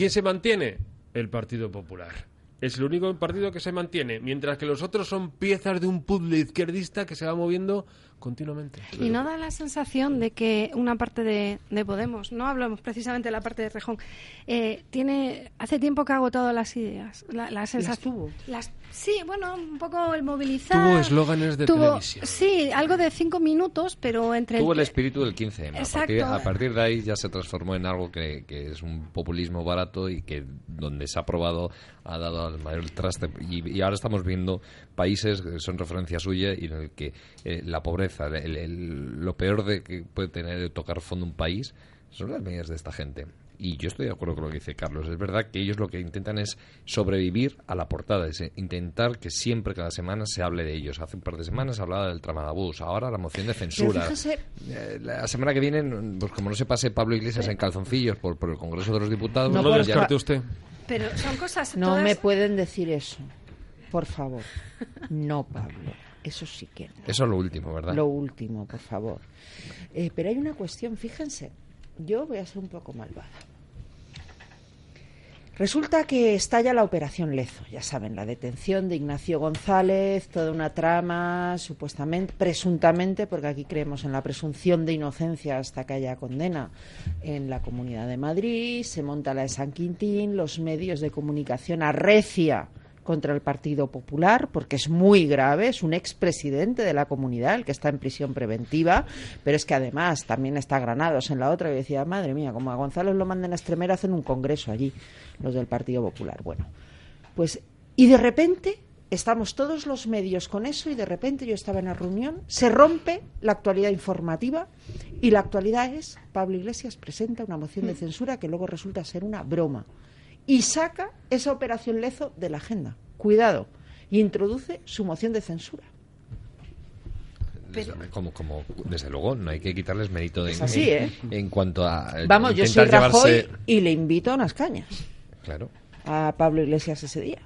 ¿Quién se mantiene? El Partido Popular. Es el único partido que se mantiene, mientras que los otros son piezas de un puzzle izquierdista que se va moviendo continuamente. Y no da la sensación de que una parte de, de Podemos, no hablamos precisamente de la parte de Rejón, eh, tiene hace tiempo que ha agotado las ideas. La, la sensación. tuvo. Las- sí, bueno, un poco el movilizar. Tuvo eslóganes de tuvo- televisión. Sí, algo de cinco minutos, pero entre Tuvo el el, espíritu del 15M. A partir, Exacto. a partir de ahí ya se transformó en algo que, que es un populismo barato y que donde se ha probado ha dado al mayor traste. Y, y ahora estamos viendo países que son referencia suya y en el que eh, la pobreza, el- el- lo peor de que puede tener tocar fondo un país son las medidas de esta gente. y yo estoy de acuerdo con lo que dice Carlos. Es verdad que ellos lo que intentan es sobrevivir a la portada, es intentar que siempre, cada semana, se hable de ellos. Hace un par de semanas se hablaba del tramadabús, ahora la moción de censura. Eh, la semana que viene, pues como no se pase Pablo Iglesias en calzoncillos por, por el Congreso de los Diputados, no, pues lo ya- usted. Pero son cosas. No todas- me pueden decir eso. Por favor. No, Pablo. Eso sí que no. Eso es lo último, ¿verdad? Lo último, por favor. Eh, pero hay una cuestión, fíjense. Yo voy a ser un poco malvada. Resulta que estalla la operación Lezo, ya saben, la detención de Ignacio González, toda una trama, supuestamente, presuntamente, porque aquí creemos en la presunción de inocencia hasta que haya condena en la Comunidad de Madrid, se monta la de San Quintín, los medios de comunicación arrecia contra el Partido Popular, porque es muy grave, es un expresidente de la comunidad, el que está en prisión preventiva, pero es que además también está Granados en la otra, y decía, madre mía, como a González lo manden a Extremera, hacen un congreso allí, los del Partido Popular. Bueno, pues, y de repente estamos todos los medios con eso, y de repente yo estaba en la reunión, se rompe la actualidad informativa, y la actualidad es, Pablo Iglesias presenta una moción de censura que luego resulta ser una broma y saca esa operación Lezo de la agenda. Cuidado. Y introduce su moción de censura. Desde, como, como, desde luego, no hay que quitarles mérito de, Es así, en, ¿eh? en cuanto a. Vamos, yo soy intentar Rajoy llevarse- y le invito a unas cañas Claro. a Pablo Iglesias ese día.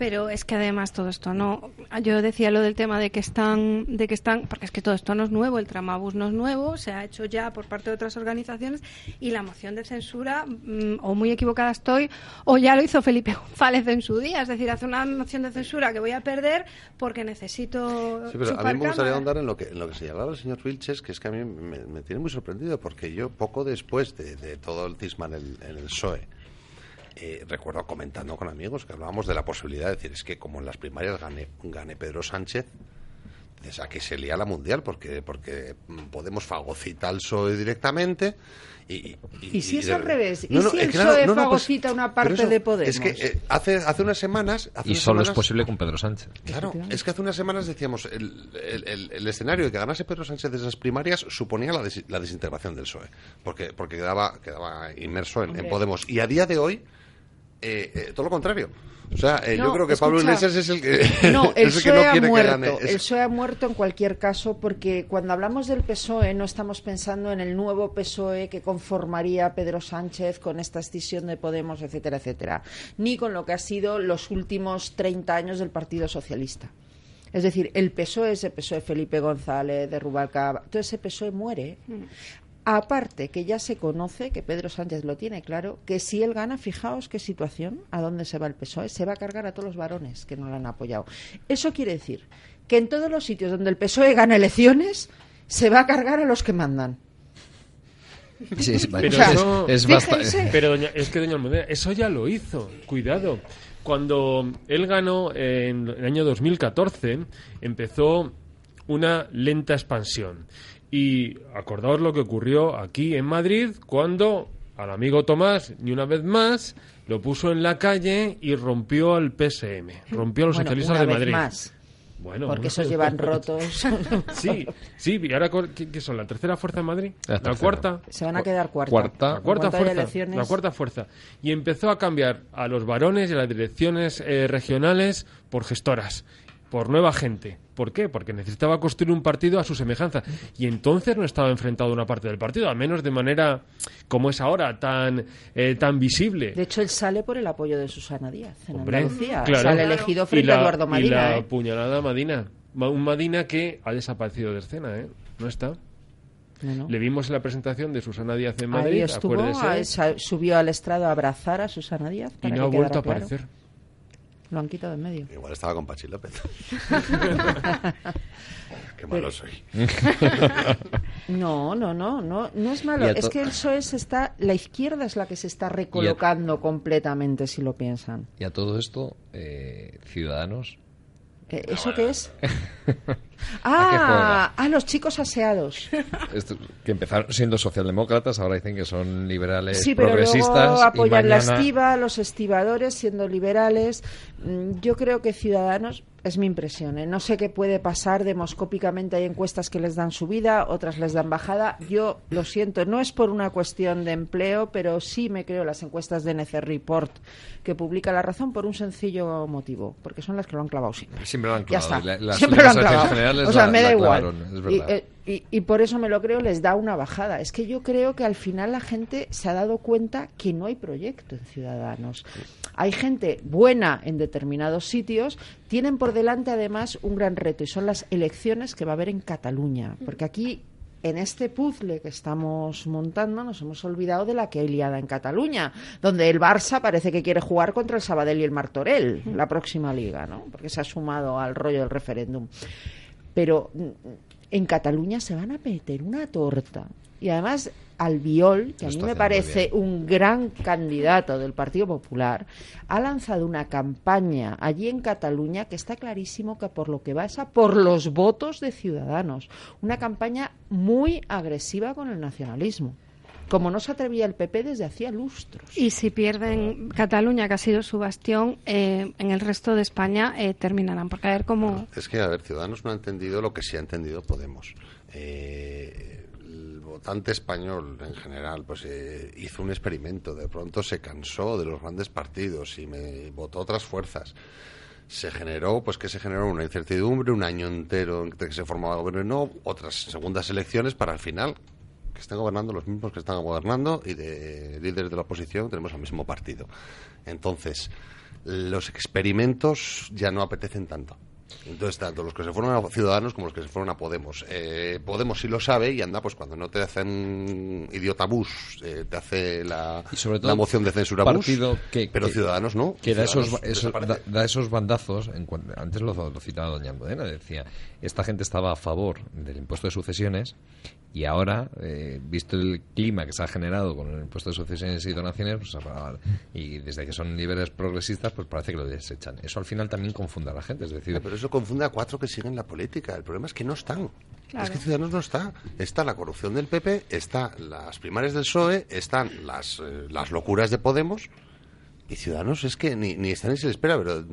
Pero es que además todo esto no. Yo decía lo del tema de que están, de que están, porque es que todo esto no es nuevo, el tramabús no es nuevo, se ha hecho ya por parte de otras organizaciones y la moción de censura, mm, o muy equivocada estoy, o ya lo hizo Felipe *laughs* González en su día, es decir, hace una moción de censura que voy a perder porque necesito. Sí, pero a mí me gustaría ahondar en lo que, en lo que señalaba el señor Vilches, que es que a mí me, me tiene muy sorprendido, porque yo poco después de, de todo el cisma en el, en el PSOE, eh, recuerdo comentando con amigos que hablábamos de la posibilidad de decir, es que como en las primarias gane, gane Pedro Sánchez, dices, aquí se lía la mundial, porque, porque Podemos fagocita al PSOE directamente. Y, ¿Y si es de- al revés? ¿Y No, si el claro, PSOE no, pues- fagocita una parte eso- de Podemos? Es que eh, hace, hace unas semanas... hace Y unas solo es posible con Pedro Sánchez. Claro, es que hace unas semanas decíamos, el, el- el- el escenario de que ganase Pedro Sánchez de esas primarias suponía la, des- la desintegración del PSOE, porque, porque quedaba, quedaba inmerso en. Podemos. Y a día de hoy, eh, eh, todo lo contrario. O sea, eh, yo No, creo que Pablo. Iglesias es el que, *laughs* No, *laughs* el que PSOE no ha quiere muerto. gane. Es- El PSOE ha muerto en cualquier caso porque cuando hablamos del PSOE no estamos pensando en el nuevo PSOE que conformaría Pedro Sánchez con esta escisión de Podemos, etcétera, etcétera, ni con lo que ha sido los últimos 30 años del Partido Socialista. Es decir, el PSOE, ese PSOE Felipe González, de Rubalcaba, todo ese PSOE muere. Aparte que ya se conoce, que Pedro Sánchez lo tiene claro, que si él gana, fijaos qué situación, a dónde se va el PSOE, se va a cargar a todos los varones que no lo han apoyado. Eso quiere decir que en todos los sitios donde el PSOE gana elecciones, se va a cargar a los que mandan. Sí, es- Pero, es- eso- es bastante- pero doña- es que doña Almudena, eso ya lo hizo. Cuidado. Cuando él ganó en el año 2014, empezó una lenta expansión. Y acordaos lo que ocurrió aquí en Madrid cuando al amigo Tomás, ni una vez más, lo puso en la calle y rompió al PSM, rompió a los Bueno, socialistas una de vez Madrid. más. Bueno, Porque esos llevan *laughs* rotos. Sí, sí, y ahora ¿qué, qué son? ¿La tercera fuerza en Madrid? La ¿La, tercera. cuarta? Se van a quedar cuarta. Cuarta. La cuarta fuerza. elecciones- La cuarta fuerza. Y empezó a cambiar a los varones y a las direcciones eh, regionales por gestoras, por nueva gente. ¿Por qué? Porque necesitaba construir un partido a su semejanza. Y entonces no estaba enfrentado a una parte del partido, al menos de manera como es ahora, tan, eh, tan visible. De hecho, él sale por el apoyo de Susana Díaz en Hombre, Andalucía. claro. Sale elegido Y frente la- a Eduardo Y Madina. la ¿eh? puñalada a Madina. Ma- Un Madina que ha desaparecido de escena, ¿eh? No está. No, no. Le vimos en la presentación de Susana Díaz en Ahí Madrid, estuvo, ahí sa- subió al estrado a abrazar a Susana Díaz. y no ha vuelto a claro. Lo han quitado en medio. Igual estaba con Pachi López. *laughs* Qué malo soy. *laughs* No, no, no, no, no es malo. Es que el PSOE se está, la izquierda es la que se está recolocando completamente, si lo piensan. Y a todo esto, eh, Ciudadanos. ¿Eso qué es? *laughs* ¿A Ah, ah, los chicos aseados. *laughs* Esto- que empezaron siendo socialdemócratas, ahora dicen que son liberales Sí, pero progresistas. luego y apoyan la estiva, los estibadores siendo liberales. Mm, Yo creo que Ciudadanos, Es mi impresión. ¿eh? No sé qué puede pasar demoscópicamente. Hay encuestas que les dan subida, otras les dan bajada. Yo lo siento, no es por una cuestión de empleo, pero sí me creo las encuestas de NC Report que publica La Razón por un sencillo motivo, porque son las que lo han clavado siempre. Siempre lo han Ya está. La- las Siempre lo han últimas clavado. O sea, la- me da igual. es Y, verdad. eh, y- y por eso me lo creo, les da una bajada. Es que yo creo que al final la gente se ha dado cuenta que no hay proyecto en Ciudadanos. Hay gente buena en determinados sitios, tienen por delante además un gran reto y son las elecciones que va a haber en Cataluña. Porque aquí en este puzzle que estamos montando nos hemos olvidado de la que hay liada en Cataluña, donde el Barça parece que quiere jugar contra el Sabadell y el Martorell, la próxima liga, ¿no? Porque se ha sumado al rollo del referéndum. Pero mm, en Cataluña se van a meter una torta. Y además Albiol, que a mí me parece un gran candidato del Partido Popular, ha lanzado una campaña allí en Cataluña que está clarísimo que por lo que va es a por los votos de ciudadanos. Una campaña muy agresiva con el nacionalismo, como no se atrevía el PP desde hacía lustros. Y si pierden Cataluña, que ha sido su bastión, eh, en el resto de España eh, terminarán por caer como... Es que, a ver, Ciudadanos no ha entendido lo que sí ha entendido Podemos. Eh, el votante español, en general, pues eh, hizo un experimento. De pronto se cansó de los grandes partidos y me votó otras fuerzas. Se generó, pues que se generó una incertidumbre, un año entero entre que se formaba gobierno y no, otras segundas elecciones para al final que estén gobernando los mismos que están gobernando y de líderes de la oposición tenemos al mismo partido. Entonces, los experimentos ya no apetecen tanto. Entonces, tanto los que se fueron a Ciudadanos como los que se fueron a Podemos. Eh, Podemos sí lo sabe y anda, pues cuando no te hacen idiota bus, eh, te hace la, Y sobre todo, la moción de censura bus, partido que, pero que- Ciudadanos no. Que da esos, Ciudadanos esos- desaparece. da, da esos bandazos. En cuan- antes lo, lo citaba doña Almudena, decía, esta gente estaba a favor del impuesto de sucesiones y ahora, eh, visto el clima que se ha generado con el impuesto de sucesiones y donaciones, pues, a- y desde que son liberales progresistas, pues parece que lo desechan. Eso al final también confunde a la gente. Es decir, Ya, pero eso confunde a cuatro que siguen la política. El problema es que no están. Claro. Es que Ciudadanos no está. Está la corrupción del PP, está las primarias del PSOE, están las, eh, las locuras de Podemos. Y Ciudadanos es que ni, ni están ni se les espera, pero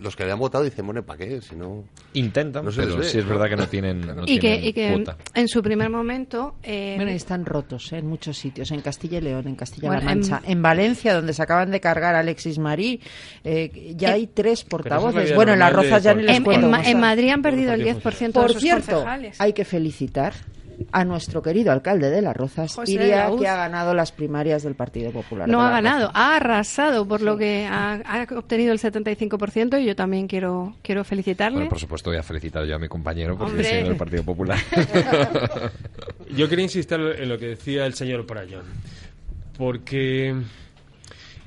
los que le han votado dicen, bueno, ¿para qué? Si no... intentan, no pero sí es ¿no? verdad que no tienen, no y que, y que cuota. en su primer momento... eh, Bueno, y están rotos ¿eh? en muchos sitios, en Castilla y León, en Castilla-La Bueno, Mancha, en... Valencia, donde se acaban de cargar a Alexis Marí, eh, ya hay tres portavoces. Bueno, en las rozas ya ni les en, cuento en en. Madrid han perdido el Por 10% de Por sus cierto, concejales. hay que felicitar a nuestro querido alcalde de Las Rozas, José Iria, Laúz. que ha ganado las primarias del Partido Popular. No ha ganado, Rozas. ha arrasado, por lo que ha, ha obtenido el 75% y yo también quiero, quiero felicitarle. Bueno, por supuesto, voy a felicitar yo a mi compañero porque soy del Partido Popular. *laughs* Yo quería insistir en lo que decía el señor Parayón, porque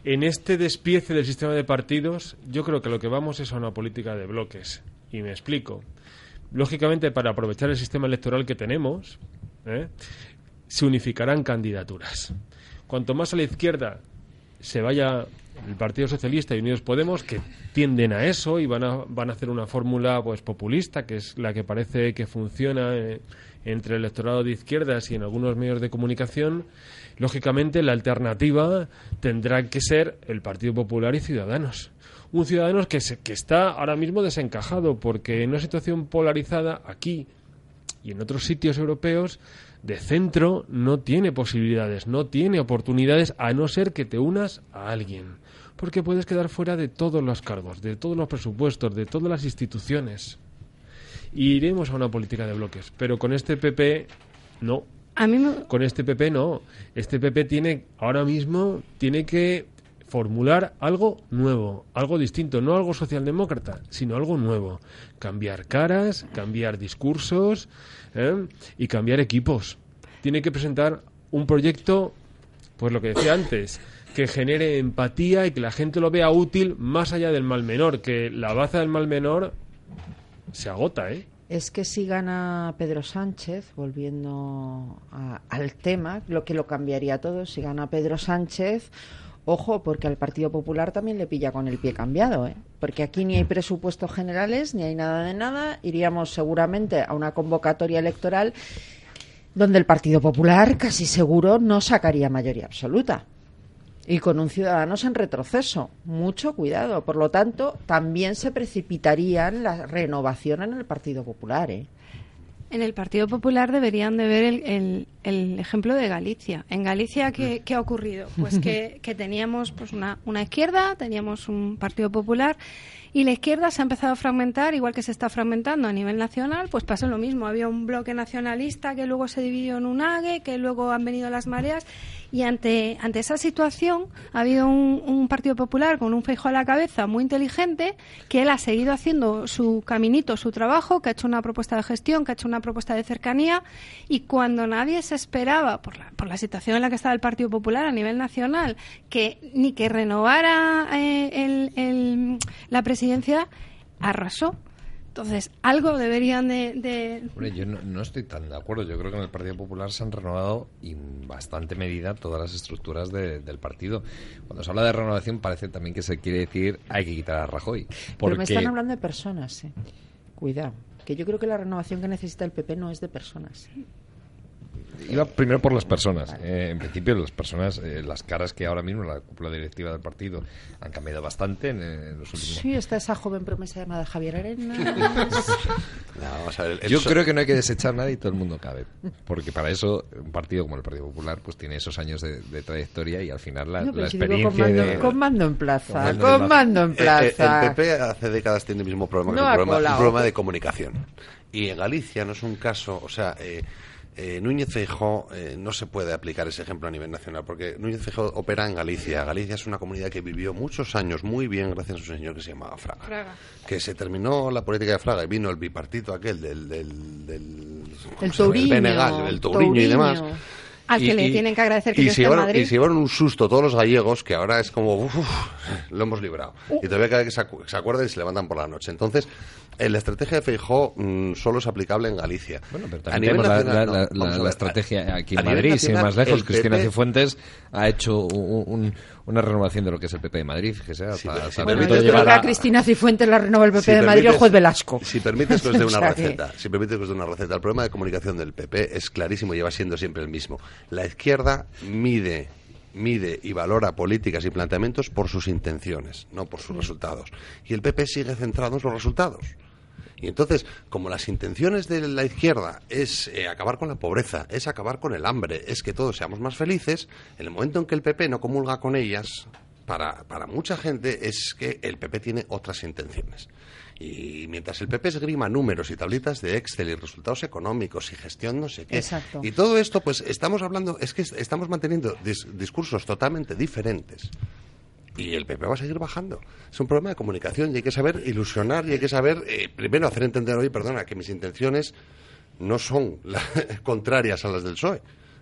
en este despiece del sistema de partidos, yo creo que lo que vamos es a una política de bloques. Y me explico. Lógicamente, para aprovechar el sistema electoral que tenemos, ¿eh? se unificarán candidaturas. Cuanto más a la izquierda se vaya el Partido Socialista y Unidos Podemos, que tienden a eso y van a, van a hacer una fórmula pues populista, que es la que parece que funciona eh, entre el electorado de izquierdas y en algunos medios de comunicación, lógicamente la alternativa tendrá que ser el Partido Popular y Ciudadanos. Un Ciudadanos que, se, que está ahora mismo desencajado, porque en una situación polarizada aquí y en otros sitios europeos de centro no tiene posibilidades, no tiene oportunidades a no ser que te unas a alguien, porque puedes quedar fuera de todos los cargos, de todos los presupuestos, de todas las instituciones. Y iremos a una política de bloques, pero con este PP no. A mí me- Con este PP no. Este PP tiene ahora mismo tiene que formular algo nuevo, algo distinto, no algo socialdemócrata, sino algo nuevo. Cambiar caras, cambiar discursos ¿eh? y cambiar equipos. Tiene que presentar un proyecto, pues lo que decía antes, que genere empatía y que la gente lo vea útil más allá del mal menor, que la baza del mal menor se agota, ¿eh? Es que si gana Pedro Sánchez, volviendo a- al tema, lo que lo cambiaría todo, si gana Pedro Sánchez, ojo, porque al Partido Popular también le pilla con el pie cambiado, ¿eh? porque aquí ni hay presupuestos generales, ni hay nada de nada, iríamos seguramente a una convocatoria electoral donde el Partido Popular casi seguro no sacaría mayoría absoluta. y con un Ciudadanos en retroceso. Mucho cuidado. Por lo tanto, también se precipitarían la renovación en el Partido Popular. ¿eh? En el Partido Popular deberían de ver el, el- el ejemplo de Galicia. En Galicia, ¿qué, qué ha ocurrido? Pues que, *laughs* que teníamos pues una, una izquierda, teníamos un Partido Popular y la izquierda se ha empezado a fragmentar, igual que se está fragmentando a nivel nacional, pues pasó lo mismo. Había un bloque nacionalista que luego se dividió en un AGE, que luego han venido las mareas y ante, ante esa situación ha habido un, Partido Popular con un feijo a la cabeza muy inteligente que él ha seguido haciendo su caminito, su trabajo, que ha hecho una propuesta de gestión, que ha hecho una propuesta de cercanía y cuando nadie se esperaba, por la, por la situación en la que estaba el Partido Popular a nivel nacional, que ni que renovara eh, el- la presidencia, arrasó. Entonces, algo deberían de... de- Hombre, yo no, no estoy tan de acuerdo. Yo creo que en el Partido Popular se han renovado en bastante medida todas las estructuras de- del partido. Cuando se habla de renovación parece también que se quiere decir hay que quitar a Rajoy. Pero me están hablando de personas, ¿eh? Cuidado. Que yo creo que la renovación que necesita el PP no es de personas. Iba primero por las personas. Eh, en principio, las personas, eh, las caras que ahora mismo la cúpula directiva del partido han cambiado bastante en, eh, en los últimos Sí, está esa joven promesa llamada Javier Arenas. *laughs* vamos a ver, Yo creo que no hay que desechar nada y todo el mundo cabe. Porque para eso un partido como el Partido Popular pues tiene esos años de, de trayectoria y al final la, No, la si experiencia con mando, de- con mando en plaza, Con mando en plaza. en Eh, eh. El PP hace décadas tiene el mismo problema que No ha un problema, problema de comunicación. Y en Galicia no es un caso, o sea, eh, eh, Núñez Feijóo eh, no se puede aplicar ese ejemplo a nivel nacional, porque Núñez Feijóo opera en Galicia. Galicia es una comunidad que vivió muchos años muy bien gracias a un señor que se llamaba Fraga. Que se terminó la política de Fraga y vino el bipartito aquel del... del, del ¿cómo El llama? Touriño, Benegal, Touriño y demás. Al que Y- le y- tienen que agradecer que y yo se en Madrid. y se llevaron un susto todos los gallegos que ahora es como uf, uf, lo hemos librado y todavía cada vez que se, acu- se acuerdan y se levantan por la noche entonces eh, la estrategia de Feijó mm, solo es aplicable en Galicia Bueno, pero a también nivel tenemos la, nacional, la- no, la- a la ver, estrategia aquí en Madrid, sin más lejos. Cristina Cifuentes ha hecho un- un- una renovación de lo que es el PP de Madrid, fíjese, hasta, hasta el Bueno, yo creo que a Cristina Cifuentes la renova el PP Si de Madrid el juez Velasco. Si permites que os dé *laughs* una receta, si permites que os dé una receta, el problema de comunicación del PP es clarísimo y lleva siendo siempre el mismo. La izquierda mide mide y valora políticas y planteamientos por sus intenciones, no por sus resultados. Y el PP sigue centrado en sus resultados. Y entonces, como las intenciones de la izquierda es eh, acabar con la pobreza, es acabar con el hambre, es que todos seamos más felices, en el momento en que el PP no comulga con ellas, para, para mucha gente es que el PP tiene otras intenciones. Y mientras el PP esgrima números y tablitas de Excel y resultados económicos y gestión no sé qué. Exacto. Y todo esto, pues estamos hablando, es que est- estamos manteniendo dis- discursos totalmente diferentes. Y el PP va a seguir bajando. Es un problema de comunicación y hay que saber ilusionar y hay que saber, eh, primero, hacer entender, oye, perdona, que mis intenciones no son la- *laughs* contrarias a las del PSOE.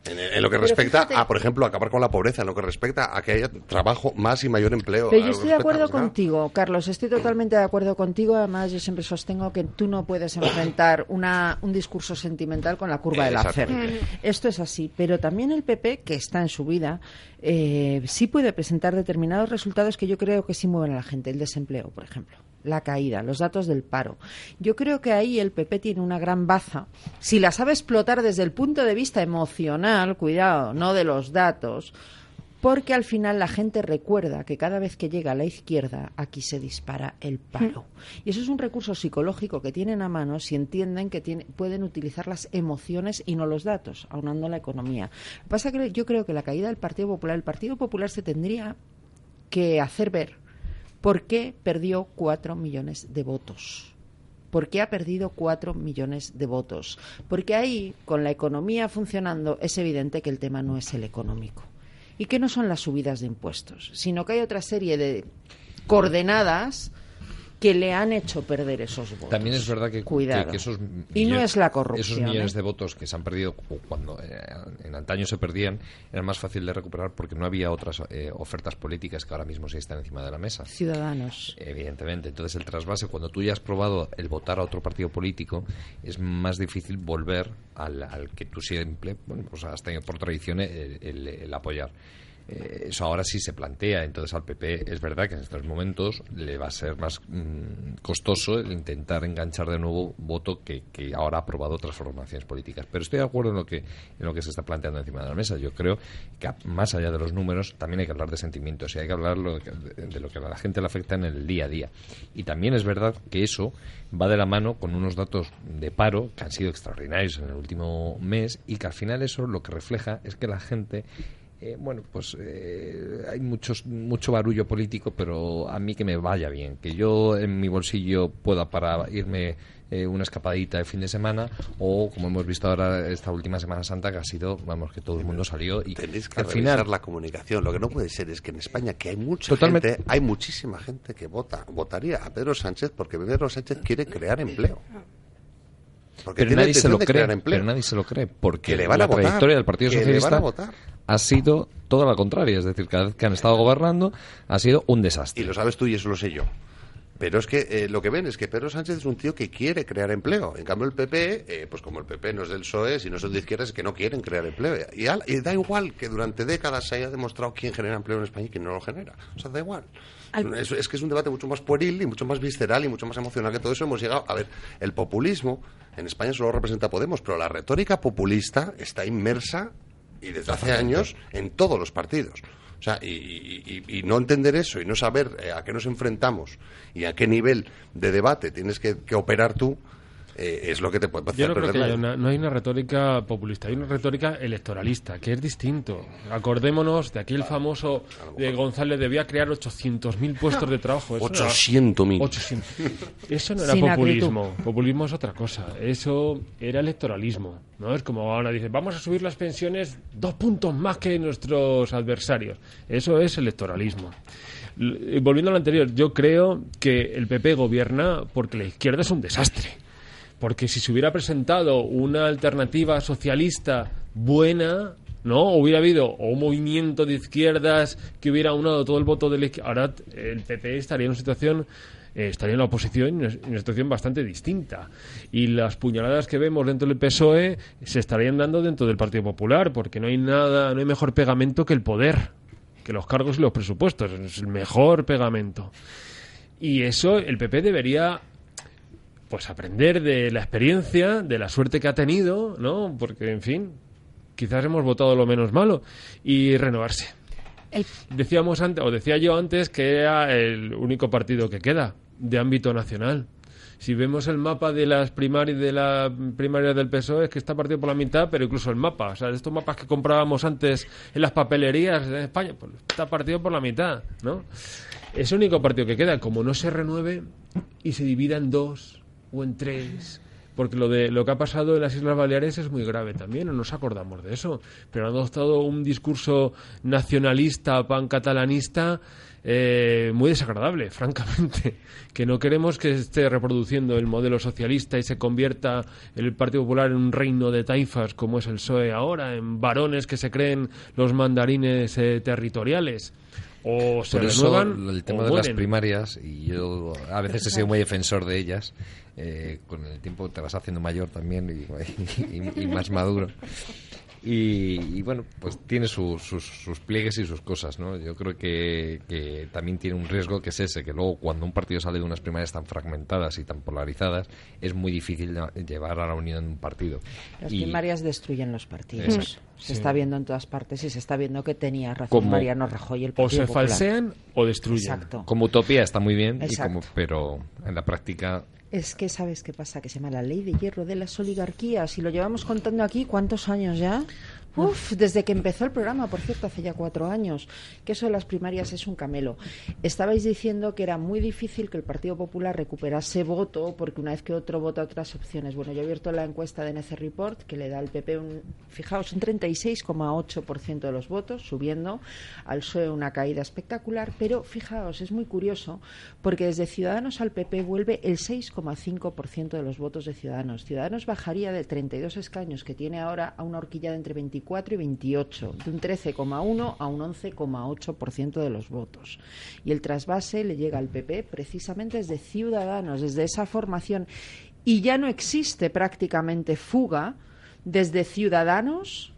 En, en lo que respecta fíjate- a, por ejemplo, acabar con la pobreza, en lo que respecta a que haya trabajo más y mayor empleo. Pero yo estoy de acuerdo contigo, Carlos, estoy totalmente de acuerdo contigo. Además, yo siempre sostengo que tú no puedes enfrentar una, un discurso sentimental con la curva de la FER. Esto es así, pero también el PP, que está en su vida, eh, sí puede presentar determinados resultados que yo creo que sí mueven a la gente. El desempleo, por ejemplo, la caída, los datos del paro. Yo creo que ahí el PP tiene una gran baza. Si la sabe explotar desde el punto de vista emocional, cuidado, no de los datos, porque al final la gente recuerda que cada vez que llega a la izquierda, aquí se dispara el paro. Y eso es un recurso psicológico que tienen a mano si entienden que tiene- pueden utilizar las emociones y no los datos, aunando la economía. Lo que pasa que yo creo que la caída del Partido Popular, el Partido Popular se tendría que hacer ver por qué perdió cuatro millones de votos. ¿Por qué ha perdido cuatro millones de votos? Porque ahí, con la economía funcionando, es evidente que el tema no es el económico. Y que no son las subidas de impuestos, sino que hay otra serie de coordenadas que le han hecho perder esos votos. También es verdad que, Cuidado. que- que esos y no millones- es la corrupción. Esos millones ¿eh? de votos que se han perdido cuando eh, en antaño se perdían eran más fácil de recuperar porque no había otras eh, ofertas políticas que ahora mismo sí están encima de la mesa. Ciudadanos. Evidentemente. Entonces el trasvase, cuando tú ya has probado el votar a otro partido político, es más difícil volver al, al que tú siempre, bueno, pues has tenido por tradición el, el- el apoyar. Eh, eso ahora sí se plantea. Entonces al PP es verdad que en estos momentos le va a ser más mm, costoso el intentar enganchar de nuevo voto que, ahora ha aprobado otras formaciones políticas. Pero estoy de acuerdo en lo que en lo que se está planteando encima de la mesa. Yo creo que más allá de los números también hay que hablar de sentimientos y hay que hablar lo de, de lo que a la gente le afecta en el día a día. Y también es verdad que eso va de la mano con unos datos de paro que han sido extraordinarios en el último mes y que al final eso lo que refleja es que la gente eh, bueno, pues eh, hay muchos, mucho barullo político, pero a mí que me vaya bien, que yo en mi bolsillo pueda para irme eh, una escapadita de fin de semana o, como hemos visto ahora esta última Semana Santa, que ha sido, vamos, que todo el mundo salió y Tenéis que al final... la comunicación. Lo que no puede ser es que en España, que hay mucha Totalmente. gente, hay muchísima gente que vota, votaría a Pedro Sánchez porque Pedro Sánchez quiere crear empleo. Porque Pero nadie, se lo cree, pero nadie se lo cree, porque Que le van la a votar, trayectoria del Partido le Socialista van a votar. ha sido toda la contraria. Es decir, cada vez que han estado gobernando ha sido un desastre. Y lo sabes tú y eso lo sé yo. Pero es que eh, lo que ven es que Pedro Sánchez es un tío que quiere crear empleo. En cambio, el PP, eh, pues como el PP no es del PSOE, si no son de izquierdas, es que no quieren crear empleo. Y, al- y da igual que durante décadas se haya demostrado quién genera empleo en España y quién no lo genera. O sea, da igual. Es, es que es un debate mucho más pueril y mucho más visceral y mucho más emocional que todo eso. Hemos llegado. A ver, el populismo en España solo representa Podemos, pero la retórica populista está inmersa y desde hace años en todos los partidos. O sea, y, y- y- y no entender eso y no saber eh, a qué nos enfrentamos y a qué nivel de debate tienes que, que operar tú, eh, es lo que te puede hacer Yo no creo que la- haya una, no hay una retórica populista, hay una retórica electoralista, que es distinto. Acordémonos de aquel famoso de González, debía crear 800.000 puestos de trabajo. Eso no era- 800.000. 800. Eso no era Sin populismo. Populismo es otra cosa. Eso era electoralismo. ¿no? Es como ahora dicen, vamos a subir las pensiones dos puntos más que nuestros adversarios. Eso es electoralismo. Y Volviendo a lo anterior, yo creo que el PP gobierna porque la izquierda es un desastre. Porque si se hubiera presentado una alternativa socialista buena, ¿no? Hubiera habido o un movimiento de izquierdas que hubiera unado todo el voto de la izquierda. Ahora el PP estaría en una situación eh, estaría en la oposición en una- situación bastante distinta. Y las puñaladas que vemos dentro del PSOE se estarían dando dentro del Partido Popular, porque no hay nada, no hay mejor pegamento que el poder, que los cargos y los presupuestos. Es el mejor pegamento. Y eso el PP debería pues aprender de la experiencia, de la suerte que ha tenido, ¿no? Porque, en fin, quizás hemos votado lo menos malo y renovarse. Decíamos antes, o decía yo antes, que era el único partido que queda de ámbito nacional. Si vemos el mapa de las primarias de la primaria del PSOE, es que está partido por la mitad, pero incluso el mapa, o sea, estos mapas que comprábamos antes en las papelerías de España, pues está partido por la mitad, ¿no? Es el único partido que queda, como no se renueve y se divida en dos o en tres, porque lo de lo que ha pasado en las Islas Baleares es muy grave también, no nos acordamos de eso, pero han adoptado un discurso nacionalista, pancatalanista, eh, muy desagradable, *laughs* francamente, que no queremos que esté reproduciendo el modelo socialista y se convierta el Partido Popular en un reino de taifas como es el PSOE ahora, en varones que se creen los mandarines eh, territoriales. O se Por eso, renuevan el tema o de las primarias, y yo a veces he sido muy defensor de ellas, eh, con el tiempo te vas haciendo mayor también y, *laughs* y- y más maduro. Y, y bueno, pues tiene su- sus, sus pliegues y sus cosas, ¿no? Yo creo que, que también tiene un riesgo que es ese, que luego cuando un partido sale de unas primarias tan fragmentadas y tan polarizadas, es muy difícil llevar a la unión de un partido. Las Y- primarias destruyen los partidos. Exacto. Se Sí. está viendo en todas partes y se está viendo que tenía razón Como- Mariano Rajoy y el O Partido se Popular. falsean o destruyen. Exacto. Como utopía está muy bien, y Exacto. como, pero en la práctica Es que sabes qué pasa, que se llama la ley de hierro de las oligarquías y lo llevamos contando aquí cuántos años ya. Uf, desde que empezó el programa, por cierto, hace ya cuatro años, que eso de las primarias es un camelo. Estabais diciendo que era muy difícil que el Partido Popular recuperase voto, porque una vez que otro vota otras opciones. Bueno, yo he abierto la encuesta de NC Report, que le da al PP un, fijaos, un 36,8% de los votos, subiendo al PSOE una caída espectacular, pero fijaos, es muy curioso, porque desde Ciudadanos al PP vuelve el 6,5% de los votos de Ciudadanos. Ciudadanos bajaría de 32 escaños que tiene ahora a una horquilla de entre 24 y 28, de un 13,1 a un 11,8% de los votos. Y el trasvase le llega al PP precisamente desde Ciudadanos, desde esa formación. Y ya no existe prácticamente fuga desde Ciudadanos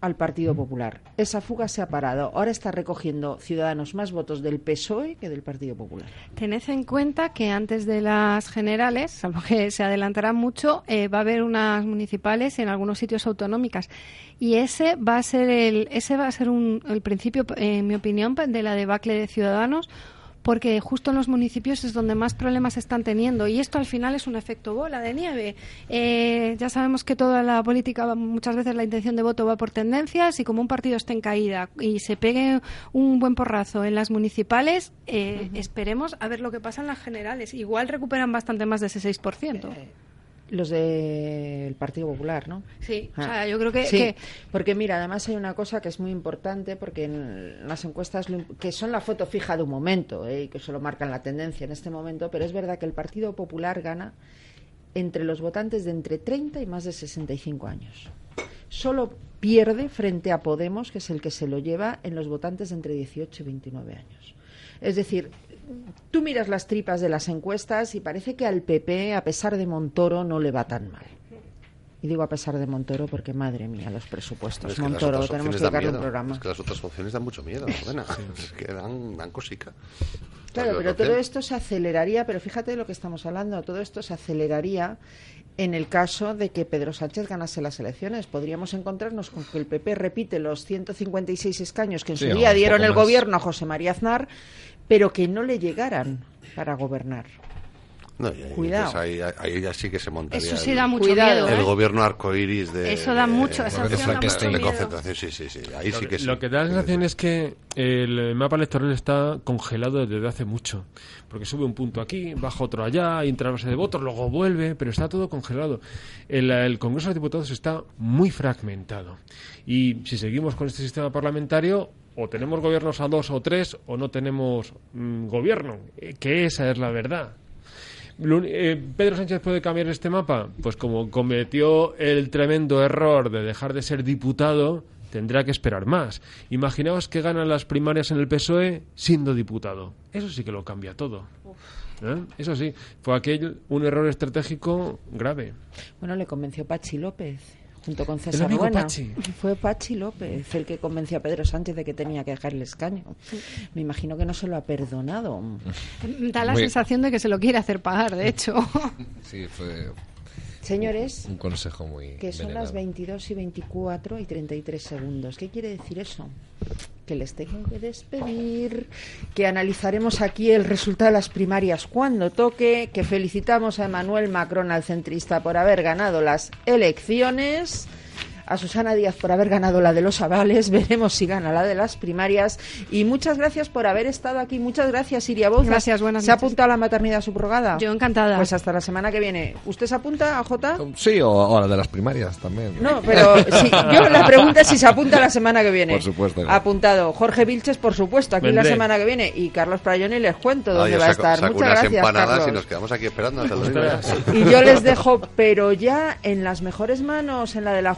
al Partido Popular. Esa fuga se ha parado. Ahora está recogiendo Ciudadanos más votos del PSOE que del Partido Popular. Tened en cuenta que antes de las generales, salvo que se adelantarán mucho, eh, va a haber unas municipales en algunos sitios autonómicas. Y ese va a ser el, ese va a ser un, el principio, en mi opinión, de la debacle de Ciudadanos, porque justo en los municipios es donde más problemas están teniendo y esto al final es un efecto bola de nieve. Eh, ya sabemos que toda la política, muchas veces la intención de voto va por tendencias y como un partido esté en caída y se pegue un buen porrazo en las municipales, eh, esperemos a ver lo que pasa en las generales. Igual recuperan bastante más de ese 6%. Los del Partido Popular, ¿no? Sí, o Ah. sea, yo creo que, Sí, que- porque mira, además hay una cosa que es muy importante, porque en las encuestas, que son la foto fija de un momento, ¿eh? y que solo marcan la tendencia en este momento, pero es verdad que el Partido Popular gana entre los votantes de entre 30 y más de 65 años. Solo pierde frente a Podemos, que es el que se lo lleva en los votantes de entre 18 y 29 años. Es decir, tú miras las tripas de las encuestas y parece que al PP, a pesar de Montoro, no le va tan mal. Y digo a pesar de Montoro porque, madre mía, los presupuestos. Es que las Montoro, tenemos que dedicarle un programa. Es que las otras opciones dan mucho miedo, *laughs* Lorena. Es que dan, dan cosica. Claro, La pero todo esto se aceleraría, pero fíjate de lo que estamos hablando, todo esto se aceleraría en el caso de que Pedro Sánchez ganase las elecciones. Podríamos encontrarnos con que el PP repite los 156 escaños que en su día dieron el más. gobierno a José María Aznar, pero que no le llegaran para gobernar. No, y ahí, Cuidado. pues ahí, ahí ya sí que se montaría. Eso sí el- da mucho Cuidado, miedo. El ¿eh? gobierno arcoiris de. Eso da mucho, de- esa de, da mucho de miedo. concentración, sí, sí, sí. Ahí Lo sí que- que sí. Lo que da la sensación es que el mapa electoral está congelado desde hace mucho. Porque sube un punto aquí, baja otro allá, entra base de votos, luego vuelve, pero está todo congelado. El, el Congreso de los Diputados está muy fragmentado. Y si seguimos con este sistema parlamentario, o tenemos gobiernos a dos o tres, o no tenemos mm, gobierno. eh, Que esa es la verdad. Eh, ¿Pedro Sánchez puede cambiar este mapa? Pues como cometió el tremendo error de dejar de ser diputado, tendrá que esperar más. Imaginaos que ganan las primarias en el PSOE siendo diputado. Eso sí que lo cambia todo. ¿Eh? Eso sí, fue aquel un error estratégico grave. Bueno, le convenció Pachi López, junto con El César amigo Buena. Pachi. Fue Pachi López el que convenció a Pedro Sánchez de que tenía que dejar el escaño. Me imagino que no se lo ha perdonado. Da la Muy- sensación de que se lo quiere hacer pagar, de hecho. *laughs* Sí, fue Señores, un consejo muy que son venerado. las 22 y 24 y 33 segundos. ¿Qué quiere decir eso? Que les tengo que despedir, que analizaremos aquí el resultado de las primarias cuando toque, que felicitamos a Emmanuel Macron, al centrista, por haber ganado las elecciones. A Susana Díaz por haber ganado la de los avales, *laughs* veremos si gana la de las primarias. Y muchas gracias por haber estado aquí. Muchas gracias, Iria Bouzas. Gracias, buenas ¿Se ha noches. apuntado a la maternidad subrogada? Yo encantada. Pues hasta la semana que viene. ¿Usted se apunta a Jota? Sí, o, o la de las primarias también. No, pero *laughs* sí, yo la pregunta es si se apunta la semana que viene. Por supuesto. Apuntado. Jorge Vilches, por supuesto, aquí la semana que viene. Y Carlos Prayoni les cuento dónde va a estar. saco Muchas unas gracias, empanadas Carlos. y nos quedamos aquí esperando hasta el. Y yo les *laughs* dejo, pero ya en las mejores manos, en la de la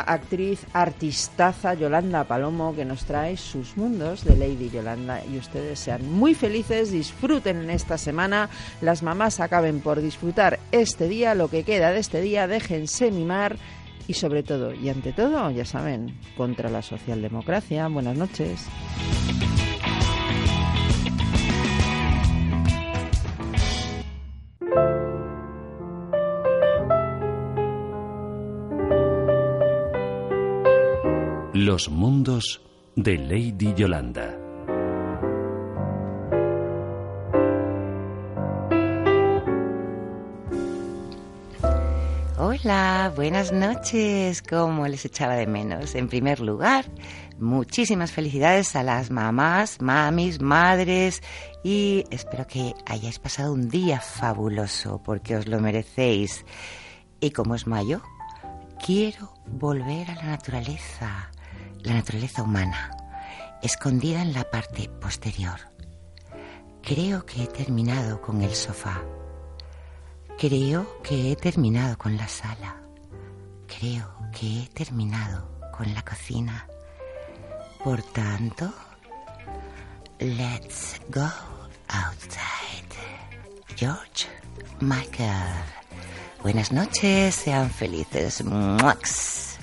actriz, artistaza Yolanda Palomo, que nos trae sus mundos de Lady Yolanda. Y ustedes sean muy felices, disfruten en esta semana, las mamás acaben por disfrutar este día, lo que queda de este día, déjense mimar. Y sobre todo, y ante todo, ya saben, contra la socialdemocracia. Buenas noches. Los mundos de Lady Yolanda. Hola, buenas noches. ¿Cómo les echaba de menos? En primer lugar, muchísimas felicidades a las mamás, mamis, madres y espero que hayáis pasado un día fabuloso porque os lo merecéis. Y como es mayo, quiero volver a la naturaleza, la naturaleza humana, escondida en la parte posterior. Creo que he terminado con el sofá. Creo que he terminado con la sala. Creo que he terminado con la cocina. Por tanto, let's go outside. George Michael. Buenas noches, sean felices. Muax.